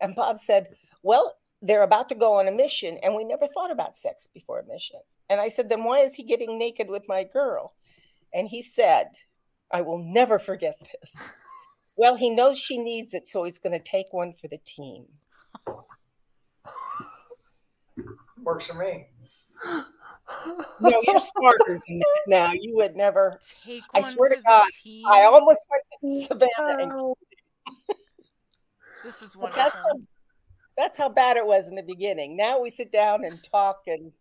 And Bob said, well, they're about to go on a mission, and we never thought about sex before a mission. And I said, Then why is he getting naked with my girl? And he said, I will never forget this. Well, he knows she needs it, so he's going to take one for the team. Works for me. No, you're smarter than that now. You would never. Take I swear to God, team. I almost went to Savannah and This is But that's wonderful. how, that's how bad it was in the beginning. Now we sit down and talk, and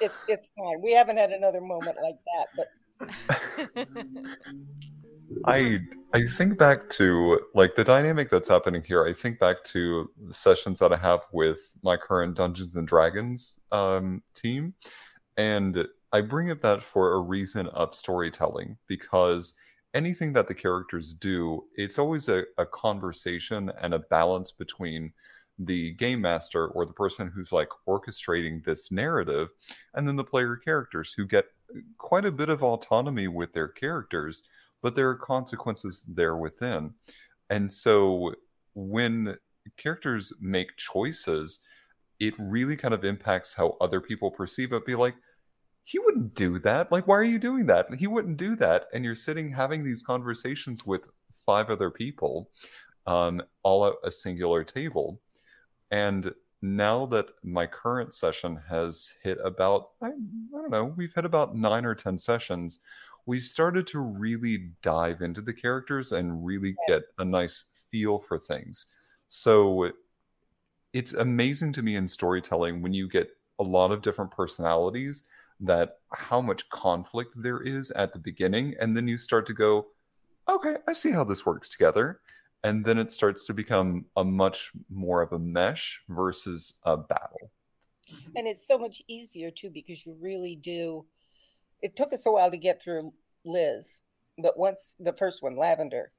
it's it's fine. We haven't had another moment like that, but I I think back to like the dynamic that's happening here. I think back to the sessions that I have with my current Dungeons and Dragons um, team, and I bring up that for a reason of storytelling because anything that the characters do, it's always a, a conversation and a balance between the game master or the person who's like orchestrating this narrative and then the player characters who get quite a bit of autonomy with their characters but there are consequences there within. And so when characters make choices, it really kind of impacts how other people perceive it. Be like, he wouldn't do that. Like, why are you doing that? He wouldn't do that. And you're sitting having these conversations with five other people, um, all at a singular table. And now that my current session has hit about, I, I don't know, we've hit about nine or 10 sessions we've started to really dive into the characters and really get a nice feel for things. So it's amazing to me in storytelling when you get a lot of different personalities that how much conflict there is at the beginning and then you start to go okay i see how this works together and then it starts to become a much more of a mesh versus a battle and it's so much easier too because you really do. It took us a while to get through Liz, but once the first one, Lavender,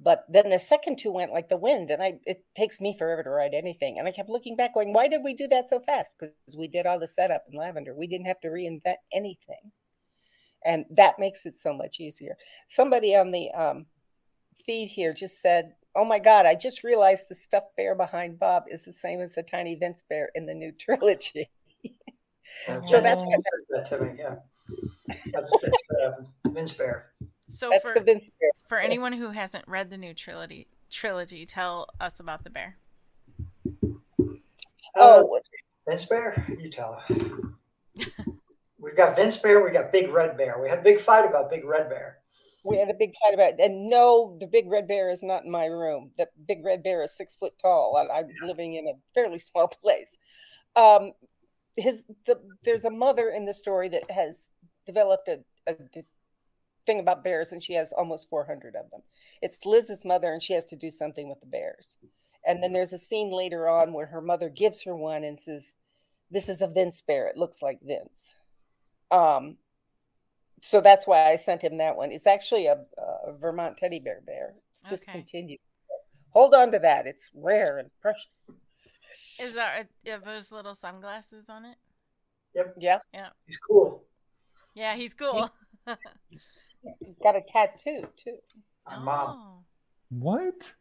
but then the second two went like the wind, and I it takes me forever to write anything, and I kept looking back, going, "Why did we do that so fast?" Because we did all the setup in Lavender. We didn't have to reinvent anything, and that makes it so much easier. Somebody on the um, feed here just said, "Oh my God, I just realized the stuffed bear behind Bob is the same as the tiny Vince bear in the new trilogy." So that's what- that to me, yeah. That's, that's uh, Vince Bear. So That's for the Vince bear. for anyone who hasn't read the new trilogy, trilogy, tell us about the bear. Oh, Oh, Vince Bear, you tell her. We've got Vince Bear. We got Big Red Bear. We had a big fight about Big Red Bear. we had a big fight about it. And no, the big red bear is not in my room. The big red bear is six foot tall, and I'm living in a fairly small place. Um, his the, there's a mother in the story that has developed a, a thing about bears, and she has almost 400 of them. It's Liz's mother, and she has to do something with the bears. And then there's a scene later on where her mother gives her one and says, "This is a Vince bear. It looks like Vince." Um, so that's why I sent him that one. It's actually a, a Vermont teddy bear bear. It's Okay. discontinued. Hold on to that. It's rare and precious. Is that are those little sunglasses on it? Yep. Yeah, Yeah. He's cool. Yeah, he's cool. he's got a tattoo too. My mom. Oh. what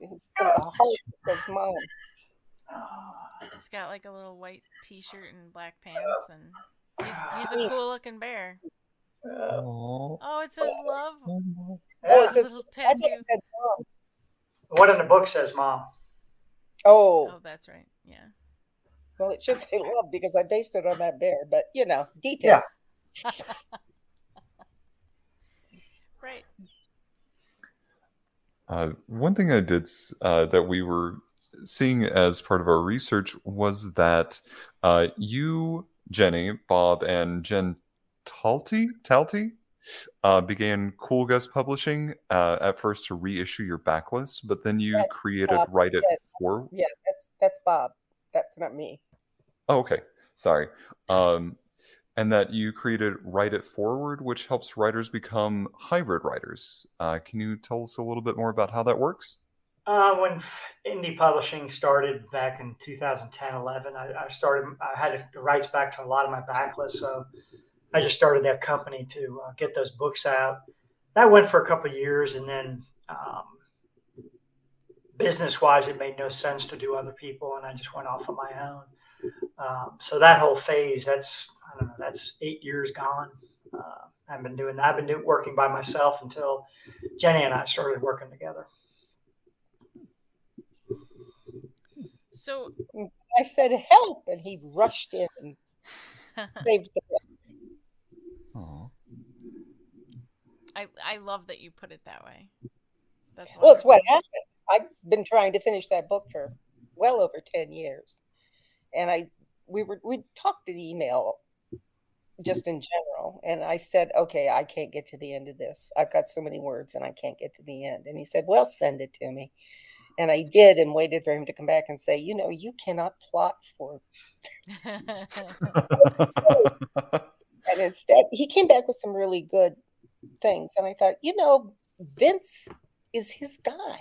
It's got a heart that says mom. He's got like a little white T-shirt and black pants, and he's he's a cool looking bear. Uh, Oh, it says love. Oh, it says- little I thought tattoo. it said mom. What in the book says mom? Oh, Oh, that's right. Yeah. well, it should say love because I based it on that bear, but you know, details. Right. Uh, one thing I did uh, that we were seeing as part of our research was that uh, you, Jenny, Bob, and Jen Talty, Talty uh, began Cool Gus Publishing uh, at first to reissue your backlist, but then you Yes, created Bob, Write It yes, For. Yeah, that's that's Bob. That's not me. Oh, okay. Sorry. Um, and that you created Write It Forward, which helps writers become hybrid writers. Uh, can you tell us a little bit more about how that works? Uh, when indie publishing started back in 2010, 11, I, I started, I had the rights back to a lot of my backlist. So I just started that company to uh, get those books out. That went for a couple of years. And then um, business wise, it made no sense to do other people, and I just went off on my own. Um, so that whole phase, that's I don't know, that's eight years gone. Uh, I've been doing that. I've been doing, working by myself until Jenny and I started working together. So I said help, and he rushed in and saved the book. Aww. I I love that you put it that way. That's well, it's what happened. I've been trying to finish that book for well over ten years, and I we were we talked in email just in general, and I said, okay, I can't get to the end of this. I've got so many words, and I can't get to the end. And he said, well, send it to me. And I did and waited for him to come back and say, you know, you cannot plot for. and instead, he came back with some really good things. And I thought, you know, Vince is his guy.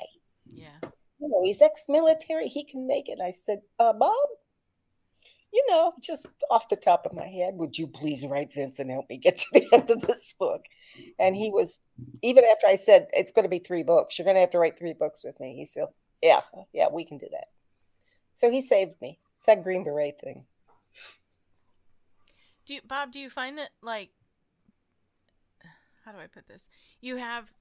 Yeah. You know, he's ex military. He can make it. I said, uh, Bob, you know, just off the top of my head, would you please write Vince and help me get to the end of this book? And he was, even after I said, it's going to be three books, you're going to have to write three books with me. He said, yeah, yeah, we can do that. So he saved me. It's that Green Beret thing. Do you, Bob, do you find that, like, how do I put this? You have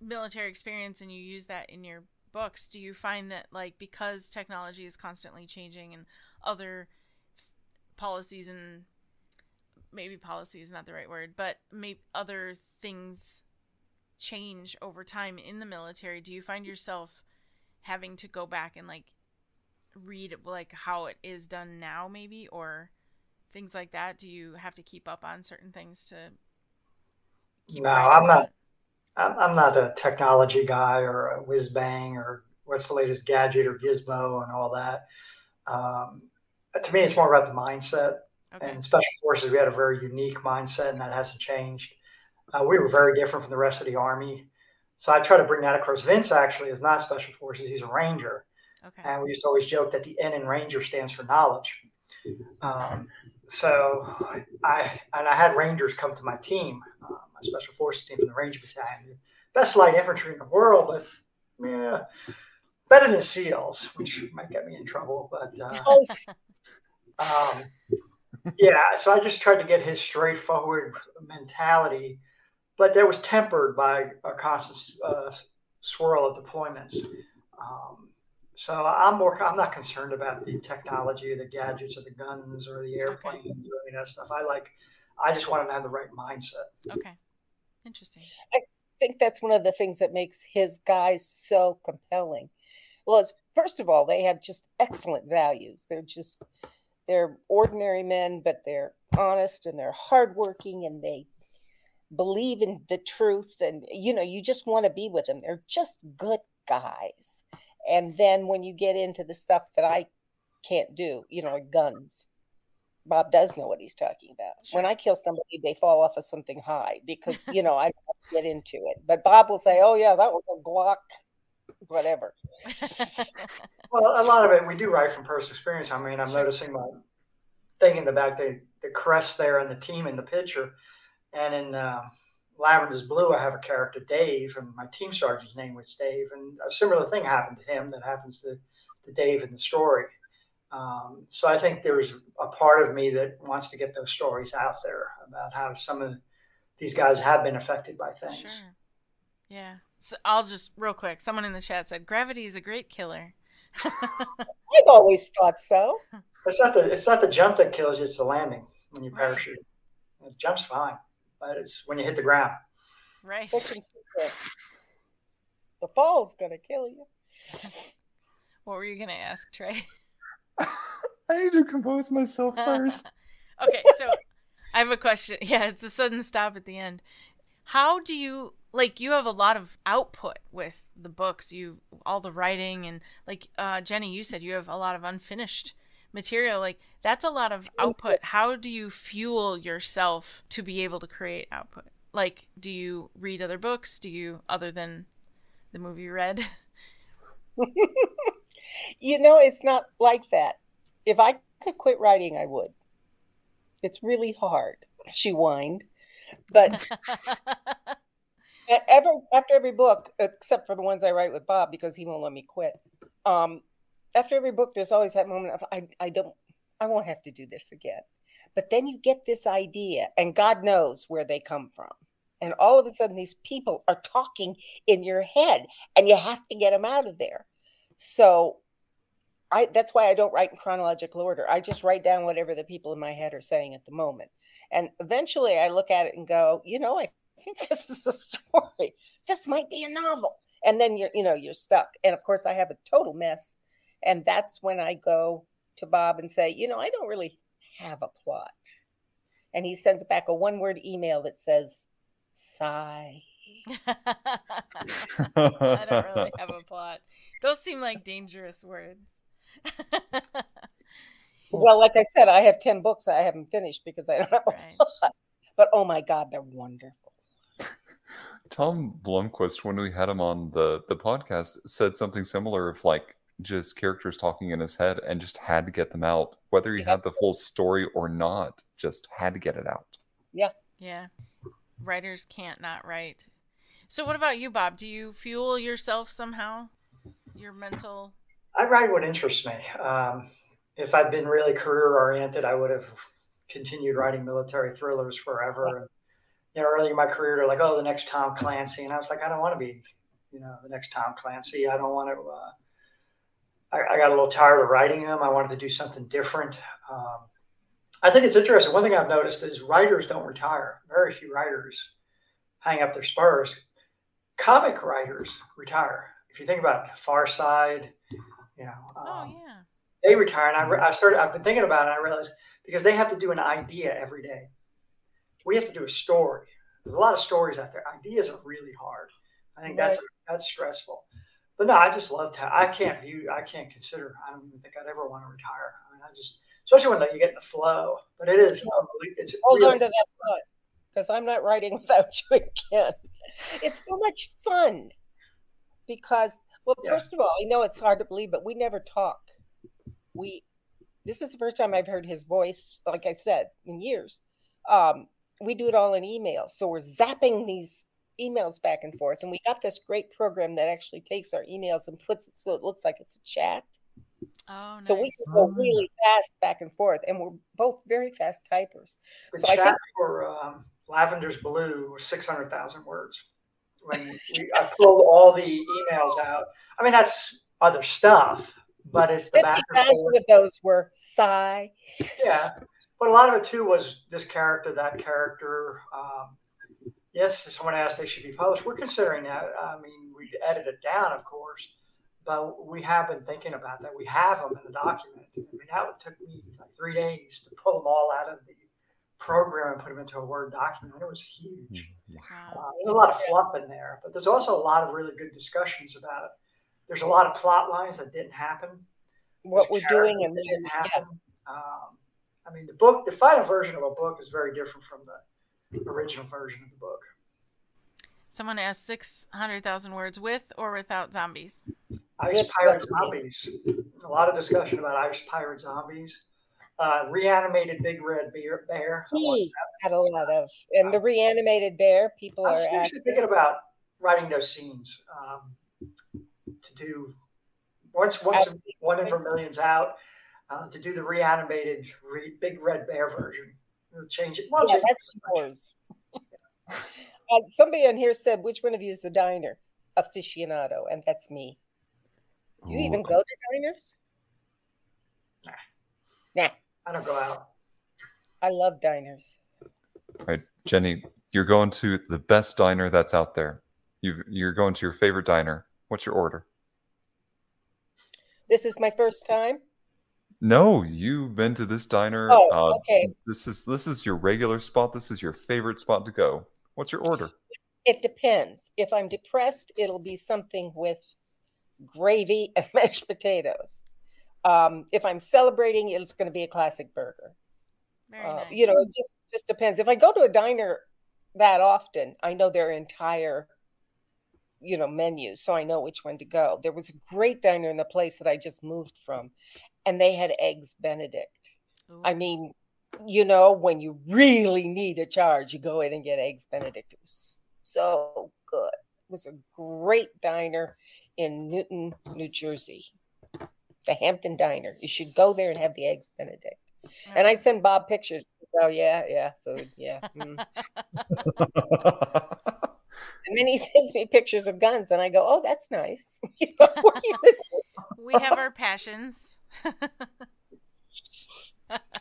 military experience and you use that in your books. Do you find that, like, because technology is constantly changing and other policies and maybe policy is not the right word, but maybe other things change over time in the military. Do you find yourself having to go back and like read like how it is done now maybe or things like that? Do you have to keep up on certain things to No, I'm not I'm not a technology guy or a whiz bang or what's the latest gadget or gizmo and all that. Um, to me, it's more about the mindset. Okay. And special forces, we had a very unique mindset, and that hasn't changed. Uh, we were very different from the rest of the army, so I try to bring that across. Vince actually is not special forces; he's a ranger. Okay. And we used to always joke that the N in ranger stands for knowledge. Um, so I and I had rangers come to my team, my special forces team from the Ranger Battalion, best light infantry in the world, but yeah, better than SEALs, which might get me in trouble. But uh, um, yeah, so I just tried to get his straightforward mentality, but that was tempered by a constant uh, swirl of deployments. Um, so I'm more. I'm not concerned about the technology, or the gadgets, or the guns, or the airplanes, okay. or any of that stuff. I like. I just want to have the right mindset. Okay, interesting. I think that's one of the things that makes his guys so compelling. Well, it's, first of all, they have just excellent values. They're just they're ordinary men, but they're honest and they're hardworking and they believe in the truth. And, you know, you just want to be with them. They're just good guys. And then when you get into the stuff that I can't do, you know, like guns, Bob does know what he's talking about. Sure. When I kill somebody, they fall off of something high because, you know, I don't get into it. But Bob will say, oh, yeah, that was a Glock whatever. well, a lot of it we do write from personal experience. I mean, I'm noticing my thing in the back, the, the crest there and the team in the picture. And in uh, Lavender's Blue, I have a character, Dave, and my team sergeant's name was Dave. And a similar thing happened to him that happens to, to Dave in the story. Um, so I think there's a part of me that wants to get those stories out there about how some of these guys have been affected by things. Sure. Yeah. So I'll just real quick. Someone in the chat said gravity is a great killer. I've always thought so. It's not the it's not the jump that kills you; it's the landing when you parachute. Right. The jump's fine, but it's when you hit the ground. Right. The fall's gonna kill you. What were you gonna ask, Trey? I need to compose myself first. okay, so I have a question. Yeah, it's a sudden stop at the end. How do you like you have a lot of output with the books you all the writing and like uh, jenny you said you have a lot of unfinished material like that's a lot of output how do you fuel yourself to be able to create output like do you read other books do you other than the movie you read you know it's not like that if i could quit writing i would it's really hard she whined but Ever after every book, except for the ones I write with Bob, because he won't let me quit. um, after every book, there's always that moment of I, I don't, I won't have to do this again. But then you get this idea, and God knows where they come from. And all of a sudden, these people are talking in your head, and you have to get them out of there. So, I that's why I don't write in chronological order. I just write down whatever the people in my head are saying at the moment. And eventually, I look at it and go, you know, I think this is a story. This might be a novel. And then you're, you know, you're stuck. And of course, I have a total mess. And that's when I go to Bob and say, you know, I don't really have a plot. And he sends back a one word email that says, sigh. I don't really have a plot. Those seem like dangerous words. well, like I said, I have 10 books I haven't finished because I don't have a right. plot. But oh my God, they're wonderful. Tom Blomquist, when we had him on the, the podcast, said something similar of like just characters talking in his head and just had to get them out. Whether he yeah. had the full story or not, just had to get it out. Yeah. Yeah. Writers can't not write. So what about you, Bob? Do you fuel yourself somehow? Your mental I write what interests me. Um, if I'd been really career oriented, I would have continued writing military thrillers forever. And, you know, early in my career, they're like, "Oh, the next Tom Clancy," and I was like, "I don't want to be, you know, the next Tom Clancy. I don't want to." Uh, I, I, got a little tired of writing them. I wanted to do something different. Um, I think it's interesting. One thing I've noticed is writers don't retire. Very few writers hang up their spurs. Comic writers retire. If you think about Far Side, you know, oh, um, oh yeah, they retire, and I, re- I started. I've been thinking about it. and I realized because they have to do an idea every day. We have to do a story. There's a lot of stories out there. Ideas are really hard. I think right. that's that's stressful. But no, I just love to. I can't view. I can't consider. I don't even think I'd ever want to retire. I mean, I just, especially when you get in the flow. But it is. It's hold really, on to that thought because I'm not writing without you again. It's so much fun because well, yeah. first of all, I know it's hard to believe, but we never talk. We this is the first time I've heard his voice, like I said, in years. Um, we do it all in emails. So we're zapping these emails back and forth. And we got this great program that actually takes our emails and puts it so it looks like it's a chat. Oh, nice. So we can go really fast back and forth, and we're both very fast typers. The so chat I think for um, Lavender's Blue was six hundred thousand words when we, I pulled all the emails out. I mean, that's other stuff, but it's the back of those were sigh. Yeah, but a lot of it too was this character, that character. Um, yes, someone asked they should be published. We're considering that. I mean, we edit it down, of course, but we have been thinking about that. We have them in the document. I mean, that took me like three days to pull them all out of the program and put them into a Word document. It was huge. Mm, wow. Uh, there's a lot of fluff in there, but there's also a lot of really good discussions about. It. There's a lot of plot lines that didn't happen. What we're doing and didn't happen. Yes. Um, I mean, the book, the final version of a book is very different from the original version of the book. Someone asked 600,000 words with or without zombies? Ice Pirate Zombies. A lot of discussion about Ice Pirate Zombies uh, reanimated big red bear. bear. He had a lot of, and the reanimated bear. People I was are actually thinking about writing those scenes um, to do once once one in Vermilion's out uh, to do the reanimated re, big red bear version. We'll change it. Well, yeah, that's yours. uh, somebody on here said, "Which one of you is the diner aficionado?" And that's me. Do you Ooh. even go to diners? Nah. Nah. I don't go out. I love diners. All right, Jenny, you're going to the best diner that's out there. You you're going to your favorite diner. What's your order? This is my first time. No, you've been to this diner. Oh, uh, okay. This is this is your regular spot. This is your favorite spot to go. What's your order? It depends. If I'm depressed, it'll be something with gravy and mashed potatoes. Um, if I'm celebrating, it's going to be a classic burger. Uh, nice. You know, it just just depends. If I go to a diner that often, I know their entire you know menu, so I know which one to go. There was a great diner in the place that I just moved from, and they had eggs Benedict. Ooh. I mean, you know, when you really need a charge, you go in and get eggs Benedict. It was so good. It was a great diner in Newton, New Jersey. The Hampton Diner. You should go there and have the eggs Benedict. And I'd send Bob pictures. Oh yeah, yeah, food, yeah. Mm. and then he sends me pictures of guns, and I go, "Oh, that's nice." you know, we have our passions.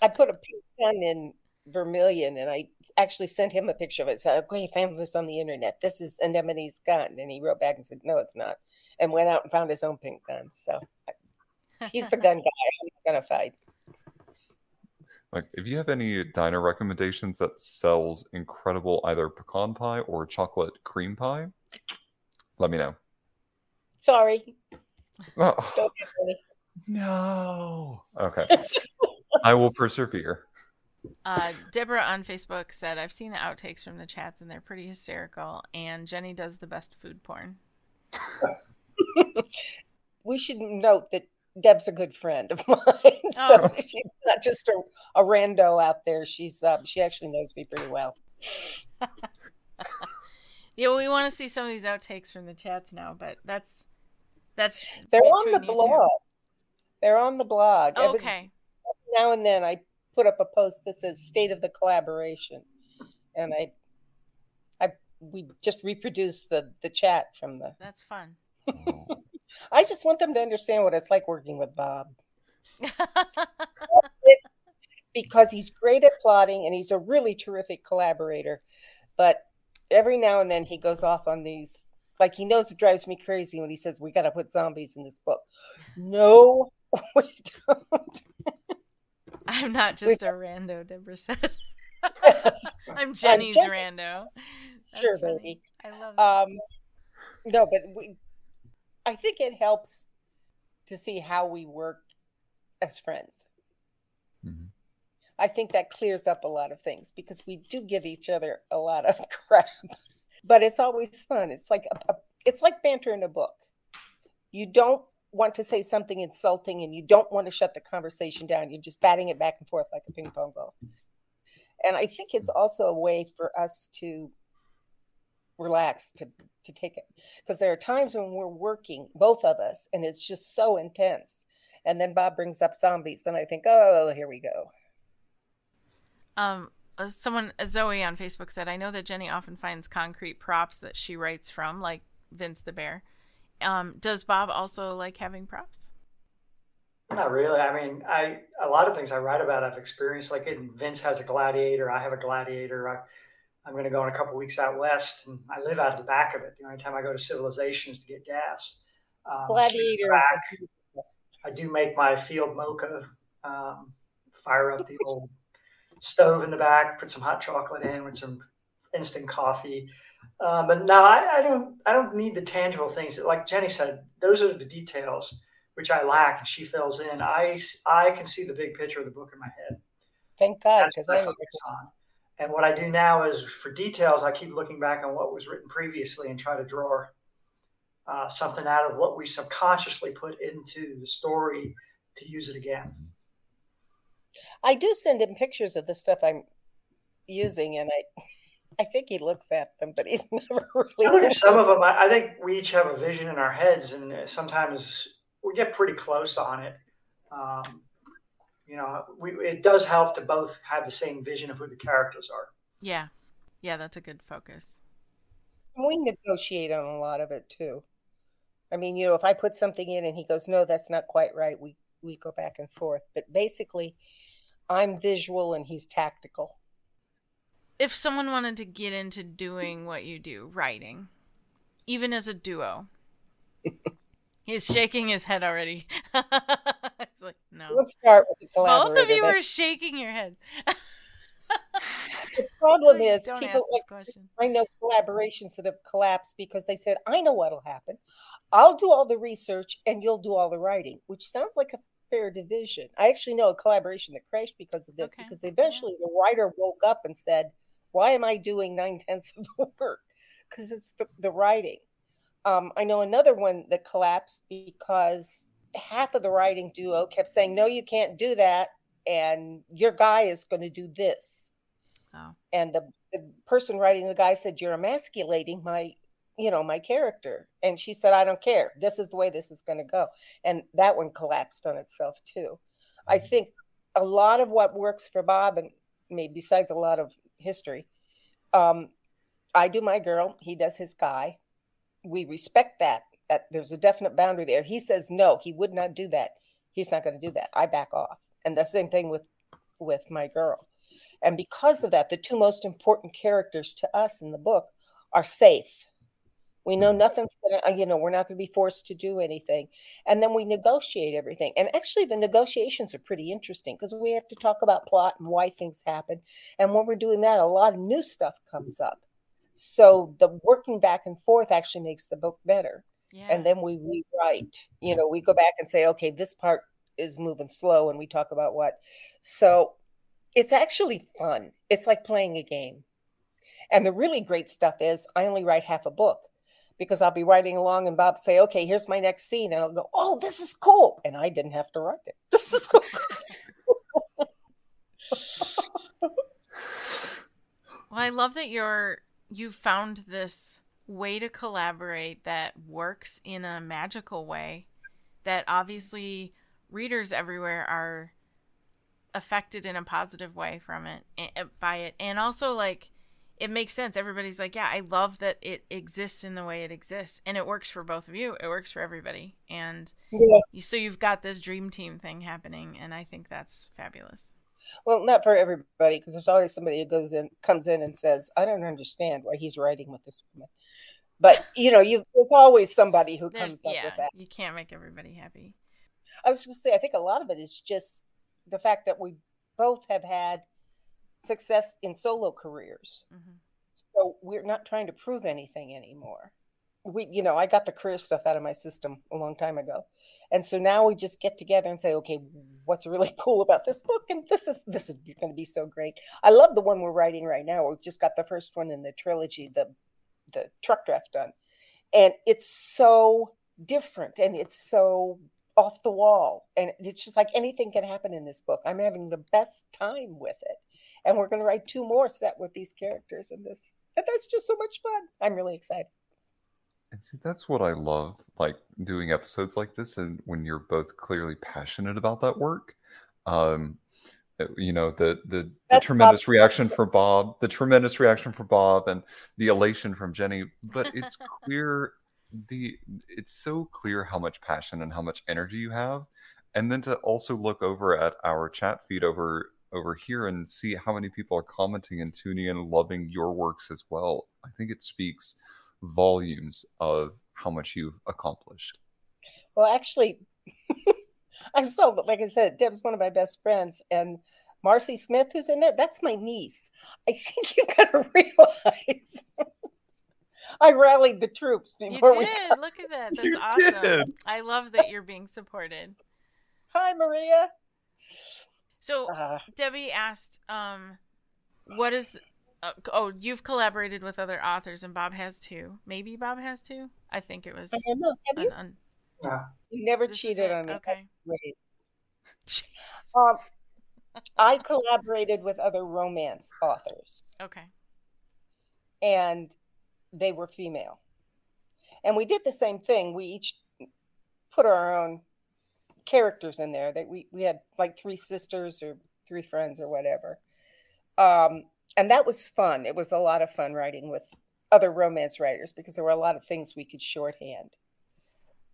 I put a pink gun in vermilion, and I actually sent him a picture of it. Said, "Okay, found this on the internet. This is Anemone's gun," and he wrote back and said, "No, it's not," and went out and found his own pink gun. So he's the gun guy. I'm not gonna fight. Like, if you have any diner recommendations that sells incredible either pecan pie or chocolate cream pie, let me know. Sorry. Oh. No. Okay. I will persevere. Uh, Deborah on Facebook said, I've seen the outtakes from the chats and they're pretty hysterical. And Jenny does the best food porn. we should note that Deb's a good friend of mine. so oh. she's not just a, a rando out there. She's um, she actually knows me pretty well. yeah, we want to see some of these outtakes from the chats now, but that's that's they're on the blog. They're on the blog. Oh, okay. Every, now and then I put up a post that says "State of the Collaboration," and I, I we just reproduce the the chat from the. That's fun. I just want them to understand what it's like working with Bob. because he's great at plotting and he's a really terrific collaborator. But every now and then he goes off on these, like he knows it drives me crazy when he says, We got to put zombies in this book. No, we don't. I'm not just we, a rando, Deborah said. Yes. I'm Jenny's Jenny. rando. That's sure, funny. baby. I love it. Um, no, but we, I think it helps to see how we work as friends. Mm-hmm. I think that clears up a lot of things because we do give each other a lot of crap, but it's always fun. It's like a, a, it's like banter in a book. You don't want to say something insulting and you don't want to shut the conversation down. You're just batting it back and forth like a ping pong ball. And I think it's also a way for us to relax to to take it. Because there are times when we're working both of us and it's just so intense. And then bob brings up zombies and i think oh here we go. Um uh, someone uh, zoe on facebook said i know that jenny often finds concrete props that she writes from like vince the bear. Um does bob also like having props? Not really. I mean i a lot of things i write about i've experienced. Like in vince has a gladiator i have a gladiator I, I'm going to go in a couple weeks out west, and I live out of the back of it. The only time I go to civilizations to get gas. Um, Gladiator. I do make my field mocha. Um, fire up the old stove in the back, put some hot chocolate in with some instant coffee. Uh, but no, I, I, don't. I don't need the tangible things. Like Jenny said, those are the details which I lack, and she fills in. I I can see the big picture of the book in my head. Thank God, because I focus on. And what I do now is for details, I keep looking back on what was written previously and try to draw uh, something out of what we subconsciously put into the story to use it again. I do send him pictures of the stuff I'm using, and I I think he looks at them, but he's never really. Some of them. I, I think we each have a vision in our heads, and sometimes we get pretty close on it. Um, you know, we, it does help to both have the same vision of who the characters are. Yeah. Yeah, that's a good focus. We negotiate on a lot of it too. I mean, you know, if I put something in and he goes, "No, that's not quite right," we we go back and forth. But basically, I'm visual and he's tactical. If someone wanted to get into doing what you do, writing, even as a duo, He's shaking his head already. like, no. Let's start with the collaborator. Both of you are shaking your heads. the problem is people like I know collaborations that have collapsed because they said, I know what'll happen. I'll do all the research and you'll do all the writing, which sounds like a fair division. I actually know a collaboration that crashed because of this, okay. because eventually yeah. the writer woke up and said, Why am I doing nine tenths of the work? Because it's the, the writing. Um, I know another one that collapsed because half of the writing duo kept saying, "No, you can't do that," and your guy is going to do this. Oh. And the, the person writing the guy said, "You're emasculating my you know, my character. And she said, I don't care. This is the way this is going to go. And that one collapsed on itself too. I mm-hmm. think a lot of what works for Bob and me, besides a lot of history, um, I do my girl, he does his guy. We respect that. That there's a definite boundary there. He says no, he would not do that. He's not going to do that. I back off. And the same thing with with my girl. And because of that, the two most important characters to us in the book are safe. We know mm-hmm. nothing's going to, you know, we're not going to be forced to do anything. And then we negotiate everything. And actually, the negotiations are pretty interesting because we have to talk about plot and why things happen. And when we're doing that, a lot of new stuff comes up. So the working back and forth actually makes the book better. Yeah. And then we rewrite, you know, we go back and say, okay, this part is moving slow and we talk about what. So it's actually fun. It's like playing a game. And the really great stuff is I only write half a book because I'll be writing along and Bob say, okay, here's my next scene. And I'll go, oh, this is cool. And I didn't have to write it. This is so cool. well, I love that you're you found this way to collaborate that works in a magical way that obviously readers everywhere are affected in a positive way from it eh, eh, by it. And also like it makes sense. Everybody's like yeah i love that it exists in the way it exists. And it works for both of you. It works for everybody. And yeah. so you've got this dream team thing happening and i think that's fabulous well not for everybody because there's always somebody who goes in comes in and says i don't understand why he's writing with this woman but you know you there's always somebody who there's, comes up yeah, with that you can't make everybody happy I was going to say, I think a lot of it is just the fact that we both have had success in solo careers. Mm-hmm. So we're not trying to prove anything anymore. We, you know, I got the career stuff out of my system a long time ago, and so now we just get together and say, okay, what's really cool about this book? And this is this is going to be so great. I love the one we're writing right now. We've just got the first one in the trilogy, the the truck draft done, and it's so different and it's so off the wall. And it's just like anything can happen in this book. I'm having the best time with it. And we're going to write two more set with these characters in this. And that's just so much fun. I'm really excited. And see, that's what I love, like doing episodes like this, and when you're both clearly passionate about that work. Um, uh, you know, the the, the tremendous reaction for Bob, the tremendous reaction for Bob, and the elation from Jenny. But it's clear the it's so clear how much passion and how much energy you have and then to also look over at our chat feed over over here and see how many people are commenting and tuning in and loving your works as well i think it speaks volumes of how much you've accomplished well actually i'm so like i said deb's one of my best friends and marcy smith who's in there that's my niece i think you gotta realize I rallied the troops before you did. We... Look at that. That's you awesome. Did. I love that you're being supported. Hi, Maria. So uh, Debbie asked, um, "What is?" Uh, oh, you've collaborated with other authors, and Bob has too. Maybe Bob has too. I think it was. I don't know. Have you? Un, un... You never this cheated on me. Okay. um, I collaborated with other romance authors. Okay. And they were female. And we did the same thing. We each put our own characters in there. That we, we had like three sisters or three friends or whatever. Um, and that was fun. It was a lot of fun writing with other romance writers because there were a lot of things we could shorthand.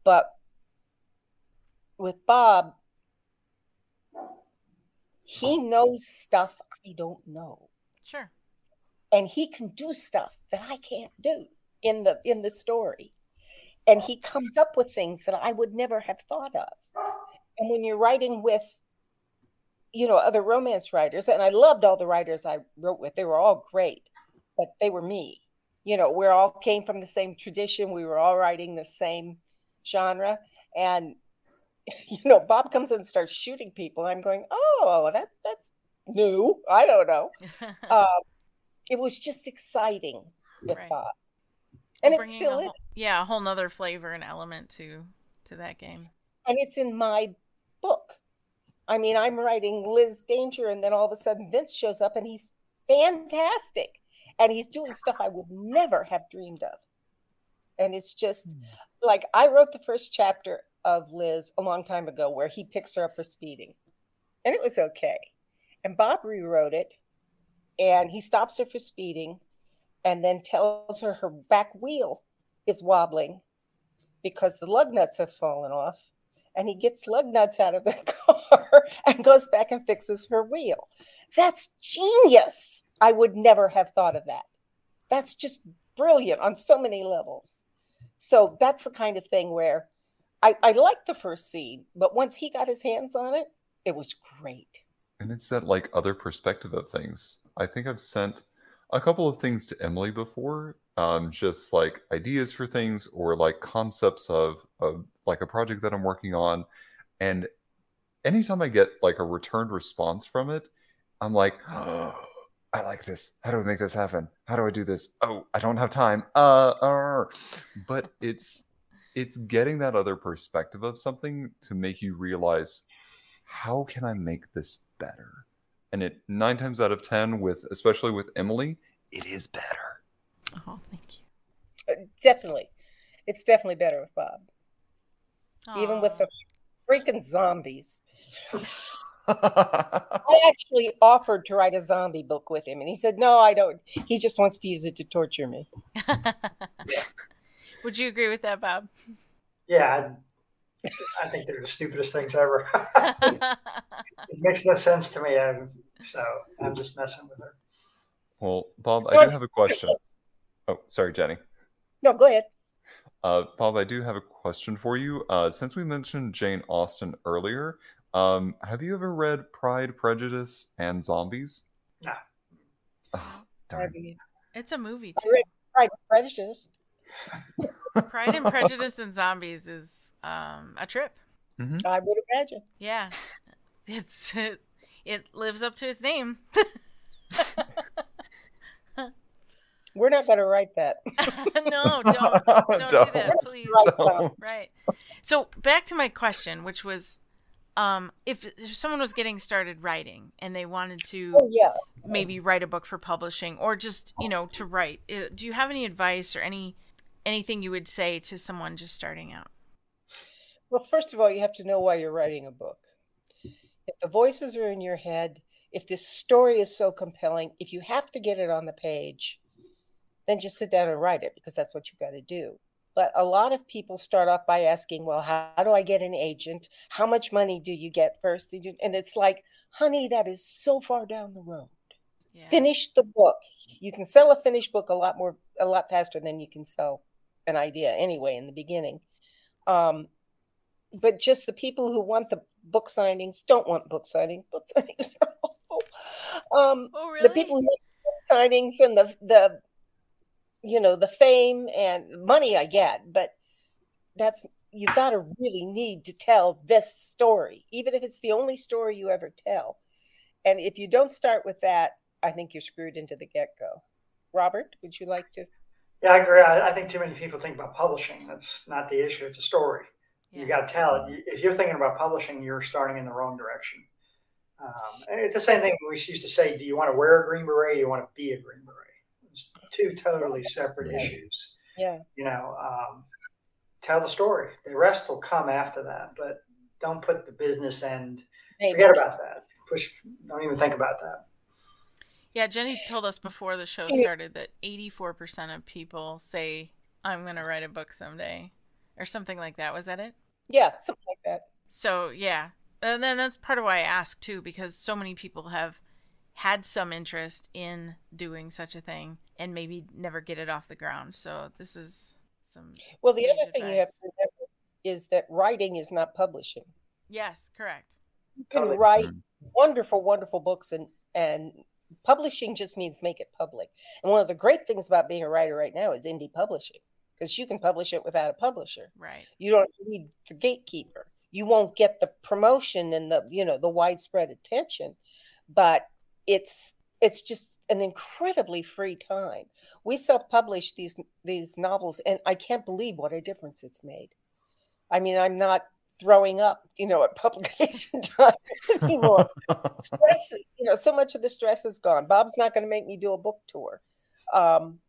But with Bob, he oh. knows stuff I don't know. Sure and he can do stuff that I can't do in the in the story. And he comes up with things that I would never have thought of. And when you're writing with you know other romance writers and I loved all the writers I wrote with. They were all great, but they were me. You know, we're all came from the same tradition. We were all writing the same genre and you know, Bob comes in and starts shooting people. I'm going, oh, that's that's new. I don't know. um, it was just exciting with right. Bob. And it's still whole, yeah, a whole nother flavor and element to to that game. And it's in my. I mean, I'm writing Liz Danger, and then all of a sudden Vince shows up and he's fantastic. And he's doing stuff I would never have dreamed of. And it's just mm. like I wrote the first chapter of Liz a long time ago where he picks her up for speeding. And it was okay. And Bob rewrote it and he stops her for speeding and then tells her her back wheel is wobbling because the lug nuts have fallen off. And he gets lug nuts out of the car and goes back and fixes her wheel. That's genius. I would never have thought of that. That's just brilliant on so many levels. So that's the kind of thing where I, I liked the first scene, but once he got his hands on it, it was great. And it's that like other perspective of things. I think I've sent a couple of things to Emily before, um, just like ideas for things or like concepts of, of like a project that I'm working on. And anytime I get like a returned response from it, I'm like, oh, I like this. How do I make this happen? How do I do this? Oh, I don't have time. Uh, uh. but it's it's getting that other perspective of something to make you realize how can I make this better? And it nine times out of ten, with especially with Emily, it is better. Oh, thank you. Uh, definitely, it's definitely better with Bob. Aww. Even with the freaking zombies. I actually offered to write a zombie book with him, and he said, "No, I don't. He just wants to use it to torture me." Would you agree with that, Bob? Yeah, I, I think they're the stupidest things ever. it makes no sense to me, I'm, so I'm just messing with her. Well, Bob, I do have a question. Oh, sorry, Jenny. No, go ahead. Uh, Bob, I do have a question for you. Uh, since we mentioned Jane Austen earlier, um, have you ever read Pride, Prejudice, and Zombies? No. Oh, darn. It's a movie too. Pride and Prejudice. Pride and Prejudice and Zombies is um, a trip. Mm-hmm. I would imagine. Yeah, it's it, it lives up to its name. We're not going to write that. no, don't don't, don't, do that, please. Don't. Right. So back to my question, which was um, if, if, someone was getting started writing and they wanted to oh, yeah. maybe write a book for publishing or just you know to write do you have any advice or any anything you would say to someone just starting out well first of all you have to know why you're writing a book if the voices are in your head if this story is so compelling if you have to get it on the page then just sit down and write it because that's what you've got to do but a lot of people start off by asking, well, how, how do I get an agent? How much money do you get first? And it's like, honey, that is so far down the road. Yeah. Finish the book. You can sell a finished book a lot more, a lot faster than you can sell an idea anyway in the beginning. Um, but just the people who want the book signings don't want book signings. Book signings are awful. Um, oh, really? The people who want book signings and the the you know the fame and money i get but that's you've got to really need to tell this story even if it's the only story you ever tell and if you don't start with that i think you're screwed into the get-go robert would you like to yeah i agree i, think too many people think about publishing that's not the issue it's a story yeah. you got to tell it if you're thinking about publishing you're starting in the wrong direction um, it's the same thing we used to say do you want to wear a green beret do you want to be a green beret It's two totally separate yes. issues. Yeah. You know, um, tell the story. The rest will come after that, but don't put the business end. Maybe. Forget about that. Push. Don't even think about that. Yeah, Jenny told us before the show started that 84% of people say, I'm going to write a book someday, or something like that. Was that it? Yeah, something like that. So, yeah. And then that's part of why I asked, too, because so many people have had some interest in doing such a thing and maybe never get it off the ground. So this is some. Well, the other advice. thing you have to remember is that writing is not publishing. Yes, correct. You can totally. write wonderful, wonderful books, and and publishing just means make it public. And one of the great things about being a writer right now is indie publishing because you can publish it without a publisher. Right. You don't need the gatekeeper. You won't get the promotion and the you know the widespread attention, but it's it's just an incredibly free time. We self-publish these these novels, and I can't believe what a difference it's made. I mean, I'm not throwing up, you know, at publication time anymore. stress is, you know, so much of the stress is gone. Bob's not going to make me do a book tour. Um,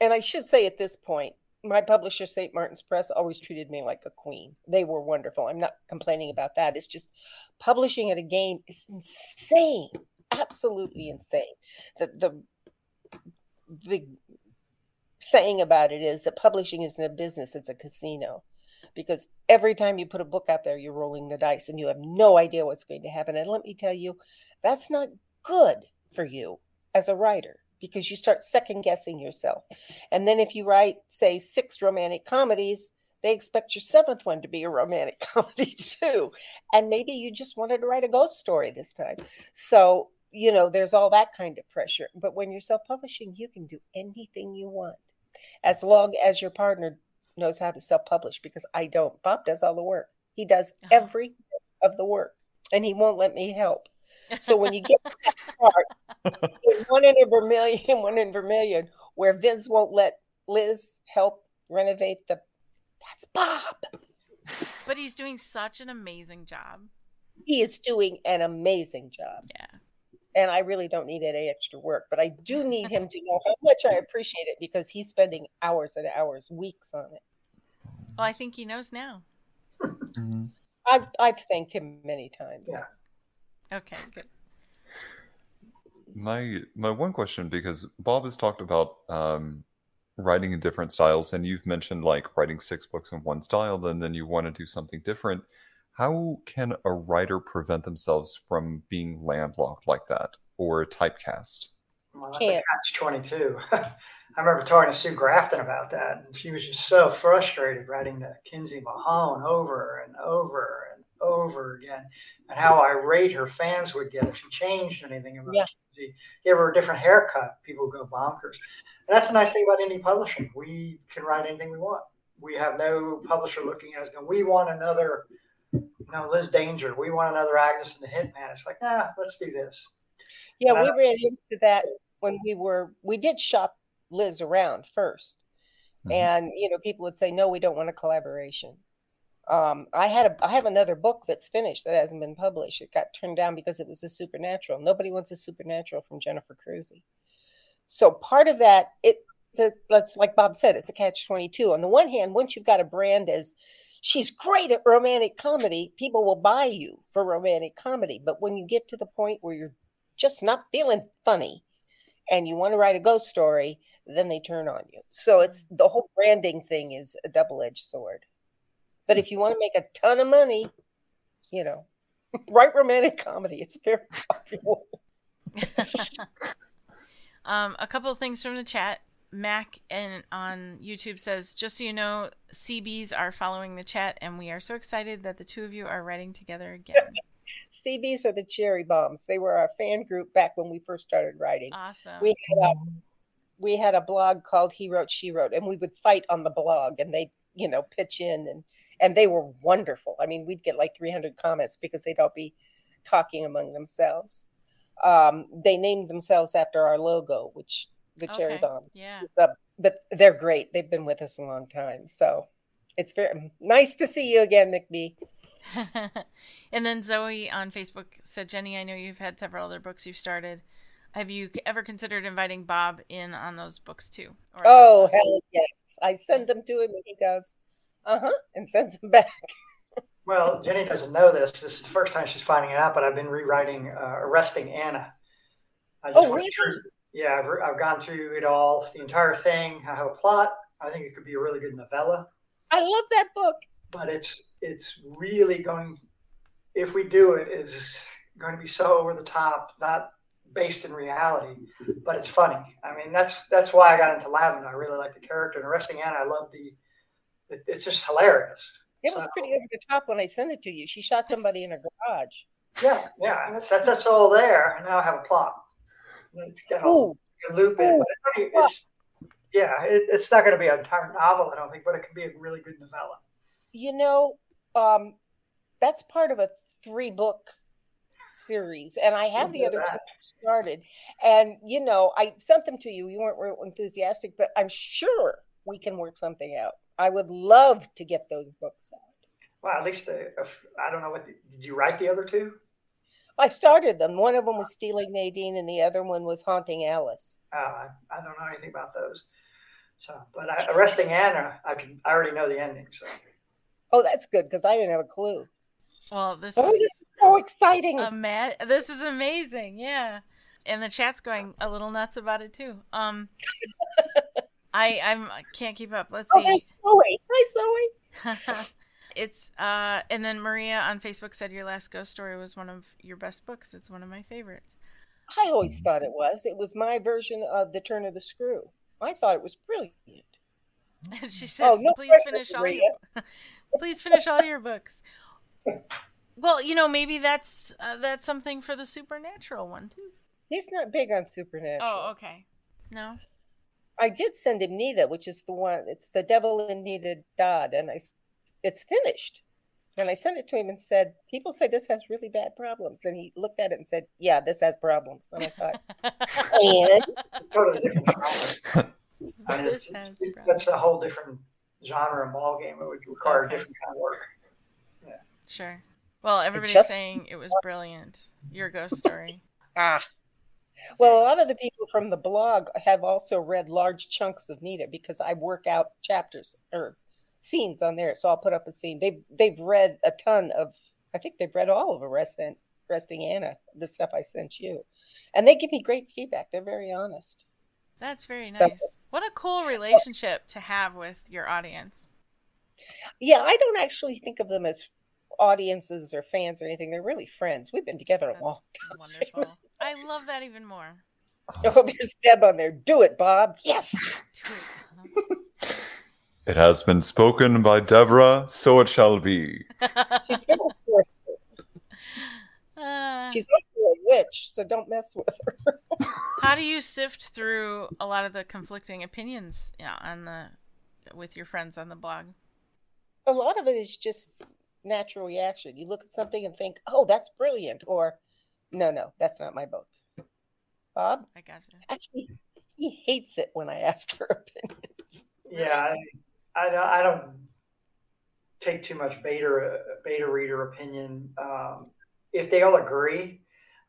and I should say at this point, my publisher, St. Martin's Press, always treated me like a queen. They were wonderful. I'm not complaining about that. It's just publishing at a game is insane, absolutely insane. The the the saying about it is that publishing isn't a business; it's a casino. Because every time you put a book out there, you're rolling the dice, and you have no idea what's going to happen. And let me tell you, that's not good for you as a writer because you start second guessing yourself. And then if you write, say, six romantic comedies, they expect your seventh one to be a romantic comedy too. And maybe you just wanted to write a ghost story this time. So, you know, there's all that kind of pressure. But when you're self publishing, you can do anything you want as long as your partner knows how to self publish because I don't. Bob does all the work, he does uh-huh. every of the work and he won't let me help. So when you get to that part, one in a vermilion, one in vermilion, where Vince won't let Liz help renovate the that's Bob. But he's doing such an amazing job. He is doing an amazing job. Yeah. And I really don't need any extra work, but I do need him to know how much I appreciate it because he's spending hours and hours, weeks on it. Well, I think he knows now. Mm-hmm. I've, I've thanked him many times. Yeah. Okay, good. My my one question because Bob has talked about um, writing in different styles, and you've mentioned like writing six books in one style, and then you want to do something different. How can a writer prevent themselves from being landlocked like that or typecast? Well, that's a catch twenty two. I remember talking to Sue Grafton about that, and she was just so frustrated writing to Kinsey Millhone over and over and over again, and how irate her fans would get if she changed anything about yeah. Kinsey. Give her a different haircut, people would go bonkers. And that's the nice thing about indie publishing. We can write anything we want. We have no publisher looking at us going, we want another, you know, Liz Danger. We want another Agnes and the Hitman. It's like, nah, let's do this. Yeah, we ran into that when we were, we did shop Liz around 1st mm-hmm. And, you know, people would say, no, we don't want a collaboration. Um, I had a I have another book that's finished that hasn't been published. It got turned down because it was a supernatural. Nobody wants a supernatural from Jennifer Crusie. So part of that, it that's like Bob said, it's a catch twenty two. On the one hand, once you've got a brand as she's great at romantic comedy, people will buy you for romantic comedy. But when you get to the point where you're just not feeling funny and you want to write a ghost story, then they turn on you. So it's the whole branding thing is a double edged sword. But if you want to make a ton of money, you know, write romantic comedy. It's very popular. um, a couple of things from the chat. Mac and on YouTube says, just so you know, CBs are following the chat, and we are so excited that the two of you are writing together again. CBs are the cherry bombs. They were our fan group back when we first started writing. Awesome. We had a we had a blog called He Wrote She Wrote, and we would fight on the blog, and they you know pitch in and and they were wonderful. I mean, we'd get like 300 comments because they'd all be talking among themselves. Um, they named themselves after our logo, which the okay. cherry bombs. Yeah. but they're great. They've been with us a long time. So it's very nice to see you again, McBee. and then Zoe on Facebook said, Jenny, I know you've had several other books you've started. Have you ever considered inviting Bob in on those books too? oh, hell yes. I send them to him and he goes, uh-huh, and sends them back. well, Jenny doesn't know this. This is the first time she's finding it out, but I've been rewriting uh, Arresting Anna. oh, really? yeah, I've, I've gone through it all, the entire thing. I have a plot. I think it could be a really good novella. I love that book. But it's it's really going. If we do it, is going to be so over the top, not based in reality, but it's funny. I mean, that's that's why I got into Lavender. I really like the character. And Arresting Anna, I love the it, it's just hilarious. It was so, pretty over the top when I sent it to you. She shot somebody in a garage. Yeah, yeah, and that's that's, that's all there. And now I have a plot. It's got a, loop in, but it's, it's yeah, it, it's not going to be an entire novel, I don't think, but it can be a really good novella. You know, um, that's part of a three book series, and I have the other two started. And you know, I sent them to you. You weren't real enthusiastic, but I'm sure we can work something out. I would love to get those books out. Well, at least uh, I don't know what did you write the other two? I started them. One of them was Stealing Nadine, and the other one was Haunting Alice. Uh, I don't know anything about those. So, but I, arresting Anna, I can I already know the ending. So. Oh, that's good because I didn't have a clue. Well, this oh, is this is so exciting. Ama- this is amazing. Yeah. And the chat's going a little nuts about it too. Um I I'm I can't keep up. Let's oh, see. there's Zoe. Hi, Zoe. it's uh and then Maria on Facebook said your last ghost story was one of your best books. It's one of my favorites. I always thought it was. It was my version of The Turn of the Screw. I thought it was brilliant. And she said, Oh, no "Please finish all your, please finish all your books." Well, you know, maybe that's uh, that's something for the supernatural one too. He's not big on supernatural. Oh, okay. No. I did send him Nita, which is the one. It's the Devil in Nita Dodd, and I, it's finished. And I sent it to him and said, "People say this has really bad problems." And he looked at it and said, "Yeah, this has problems." And I thought, and totally different genre. I mean, This it's- has it's- problems. that's a whole different genre and ball game. It would require Okay. a different kind of work. Yeah. Sure. Well, everybody's just- saying it was brilliant. Your ghost story. ah, well, a lot of the people from the blog have also read large chunks of Nita because I work out chapters or scenes on there. So I'll put up a scene. They've they've read a ton of. I think they've read all of Arresting Arresting Anna, the stuff I sent you, and they give me great feedback. They're very honest. That's very So- nice. What a cool relationship to have with your audience. Yeah, I don't actually think of them as audiences or fans or anything. They're really friends. We've been together a That's long wonderful. I love that even more. Oh, there's Deb on there. Do it, Bob. Yes. It. It has been spoken by Deborah, so it shall be. She's very forceful. Uh, She's also a witch, so don't mess with her. how do you sift through a lot of the conflicting opinions yeah, on the with your friends on the blog? A lot of it is just natural reaction. You look at something and think, "Oh, that's brilliant," or "No, no, that's not my book." Bob, I got gotcha. actually, he hates it when I ask for opinions. Yeah, I, I, don't- I don't take too much beta beta reader opinion. Um, if they all agree,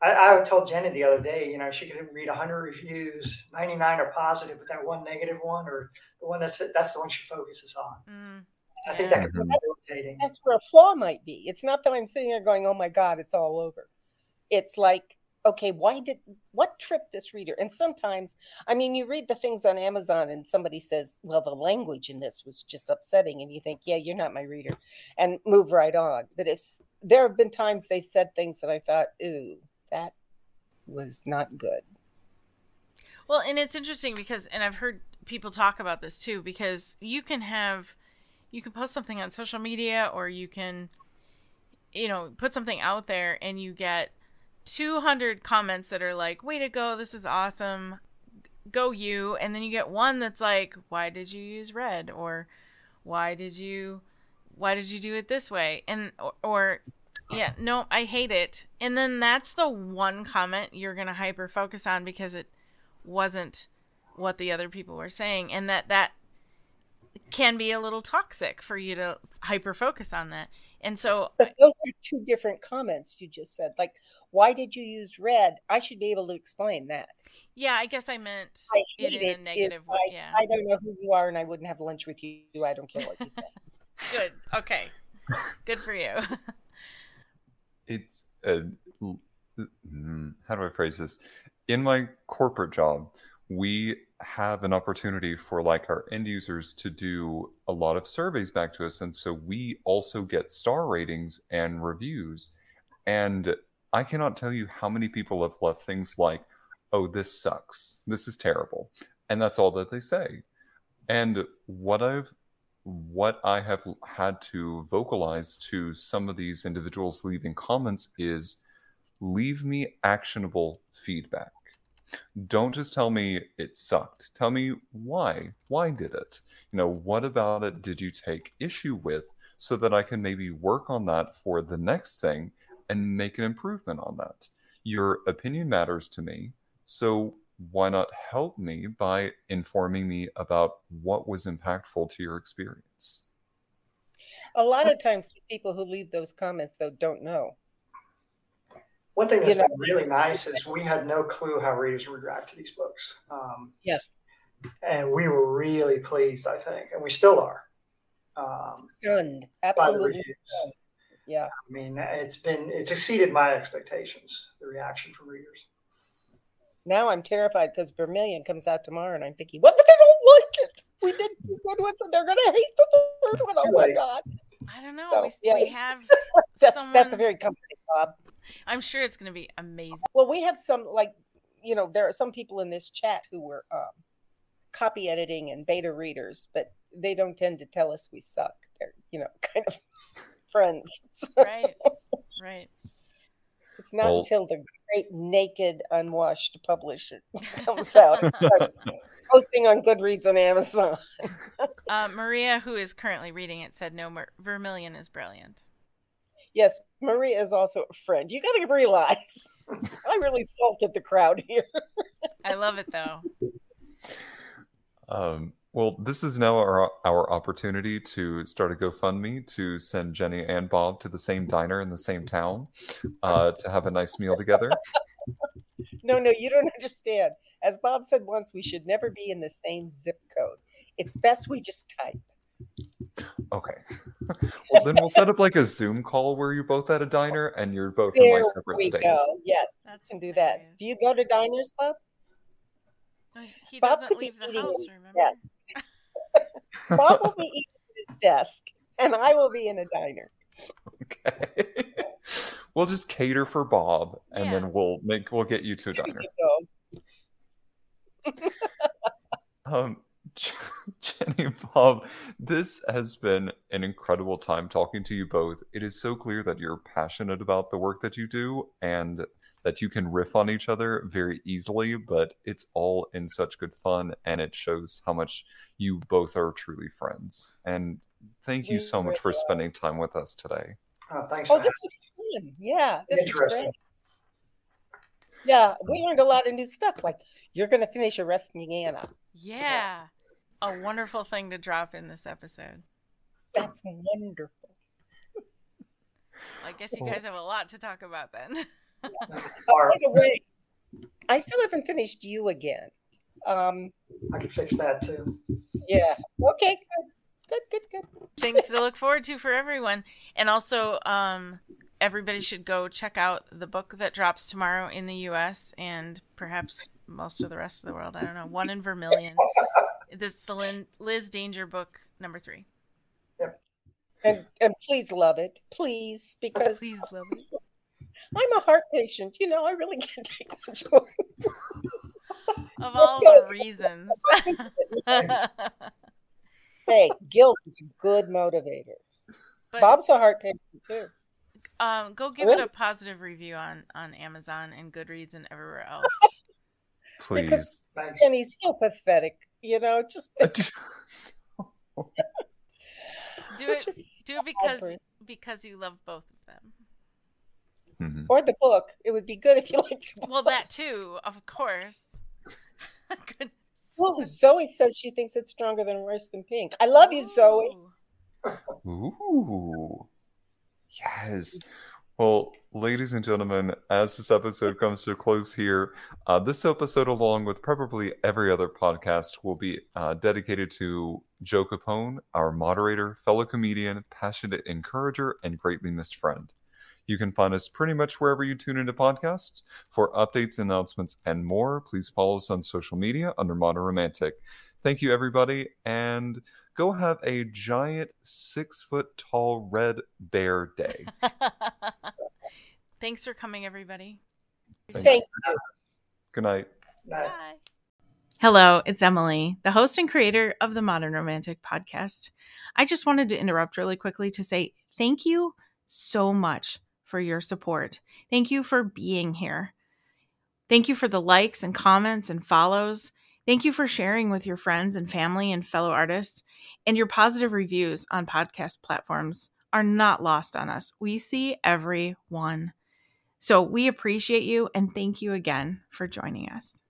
I, I told Jenny the other day, you know, she could read 100 reviews, 99 are positive, but that one negative one or the one that's that's the one she focuses on. Mm, I think Yeah. that could be irritating. That's where a flaw might be. It's not that I'm sitting there going, "Oh my God, it's all over." It's like, okay, why did what tripped this reader? And sometimes, I mean, you read the things on Amazon, and somebody says, "Well, the language in this was just upsetting," and you think, "Yeah, you're not my reader," and move right on. But it's there have been times they've said things that I thought, "Ooh, that was not good." Well, and it's interesting because, and I've heard people talk about this too, because you can have, you can post something on social media or you can, you know, put something out there and you get 200 comments that are like, way to go, this is awesome, go you. And then you get one that's like, why did you use red? Or why did you, why did you do it this way? And, or, or yeah, no, I hate it. And then that's the one comment you're going to hyper focus on because it, wasn't what the other people were saying and that that can be a little toxic for you to hyper focus on that and so But those are two different comments you just said. Like, why did you use red? I should be able to explain that. yeah i guess i meant I it in it. a negative way like, yeah I don't know who you are, and I wouldn't have lunch with you. I don't care what you say. good okay good for you It's a, mm, how do I phrase this? In my corporate job, we have an opportunity for like our end users to do a lot of surveys back to us, and so we also get star ratings and reviews. And I cannot tell you how many people have left things like, "Oh, this sucks. This is terrible," and that's all that they say. And what I've what I have had to vocalize to some of these individuals leaving comments is leave me actionable feedback. Don't just tell me it sucked. Tell me why. Why did it? You know, what about it did you take issue with so that I can maybe work on that for the next thing and make an improvement on that? Your opinion matters to me. So why not help me by informing me about what was impactful to your experience? A lot of times, the people who leave those comments though don't know. One thing that's You know- been really nice is we had no clue how readers would react to these books. Um, Yeah. and we were really pleased. I think, and we still are. Um, stunned, absolutely stunned. Yeah, I mean, it's been it's exceeded my expectations. The reaction from readers. Now I'm terrified because Vermilion comes out tomorrow, and I'm thinking, what if they don't like it? We did two good ones, and they're gonna hate the third one. Oh my god! I don't know. So, we, yeah. we have that's someone... that's a very comforting Bob. I'm sure it's gonna be amazing. Well, we have some like you know there are some people in this chat who were um, copy editing and beta readers, but they don't tend to tell us we suck. They're you know kind of friends. right. Right. It's not well, until the great naked unwashed publisher comes out posting on Goodreads and Amazon. uh, Maria, who is currently reading it, said no. Mer- Vermilion is brilliant. Yes, Maria is also a friend. You got to realize I really salted the crowd here. I love it though. Um, well, this is now our, our opportunity to start a GoFundMe to send Jenny and Bob to the same diner in the same town uh, to have a nice meal together. No, no, you don't understand. As Bob said once, we should never be in the same zip code. It's best we just type. Okay. well, then we'll set up like a Zoom call where you're both at a diner and you're both there in like separate we states. Go. Yes, that's can do that. Do you go to diners, Bob? He Bob could leave the house, remember? Yes. Bob will be eating at his desk, and I will be in a diner. Okay. we'll just cater for Bob, and yeah. then we'll make we'll get you to a diner. um, Jenny Bob, this has been an incredible time talking to you both. It is so clear that you're passionate about the work that you do, and that you can riff on each other very easily, but it's all in such good fun and it shows how much you both are truly friends. And thank you so much for spending time with us today. Oh, thanks. Oh, this was fun. Yeah, this is great. Yeah, we learned a lot of new stuff. Like you're going to finish arresting Anna. Yeah, a wonderful thing to drop in this episode. That's wonderful. I guess you guys have a lot to talk about then. By the way, I still haven't finished you again. Um, I can fix that too. Yeah. Okay. Good. Good. Good. Good. Things to look forward to for everyone, and also, um, everybody should go check out the book that drops tomorrow in the U.S. and perhaps most of the rest of the world. I don't know. One in Vermilion. this is the Lynn, Liz Danger book number three. Yep. And and please love it, please, because please love it. I'm a heart patient. You know, I really can't take much more. of all the reasons. hey, guilt is a good motivator. But, Bob's a heart patient too. Um, go give really? it a positive review on on Amazon and Goodreads and everywhere else. Please. Because and he's so pathetic, you know, just do it do it because because you love both of them mm-hmm. or the book. It would be good if you liked the book. Well, that too, of course. Goodness. Well, Zoe says she thinks it's stronger than Worse Than Pink. I love Ooh. you, Zoe. Ooh. Yes. Well, ladies and gentlemen, as this episode comes to a close here, uh, this episode, along with probably every other podcast, will be uh, dedicated to Joe Capone, our moderator, fellow comedian, passionate encourager, and greatly missed friend. You can find us pretty much wherever you tune into podcasts. For updates, announcements, and more, please follow us on social media under Modern Romantic. Thank you, everybody, and go have a giant six foot tall red bear day. Thanks for coming, everybody. Thank, Thank you. Good night. Bye. Bye. Hello, it's Emily, the host and creator of the Modern Romantic podcast. I just wanted to interrupt really quickly to say thank you so much for your support. Thank you for being here. Thank you for the likes and comments and follows. Thank you for sharing with your friends and family and fellow artists. And your positive reviews on podcast platforms are not lost on us. We see every one. So we appreciate you and thank you again for joining us.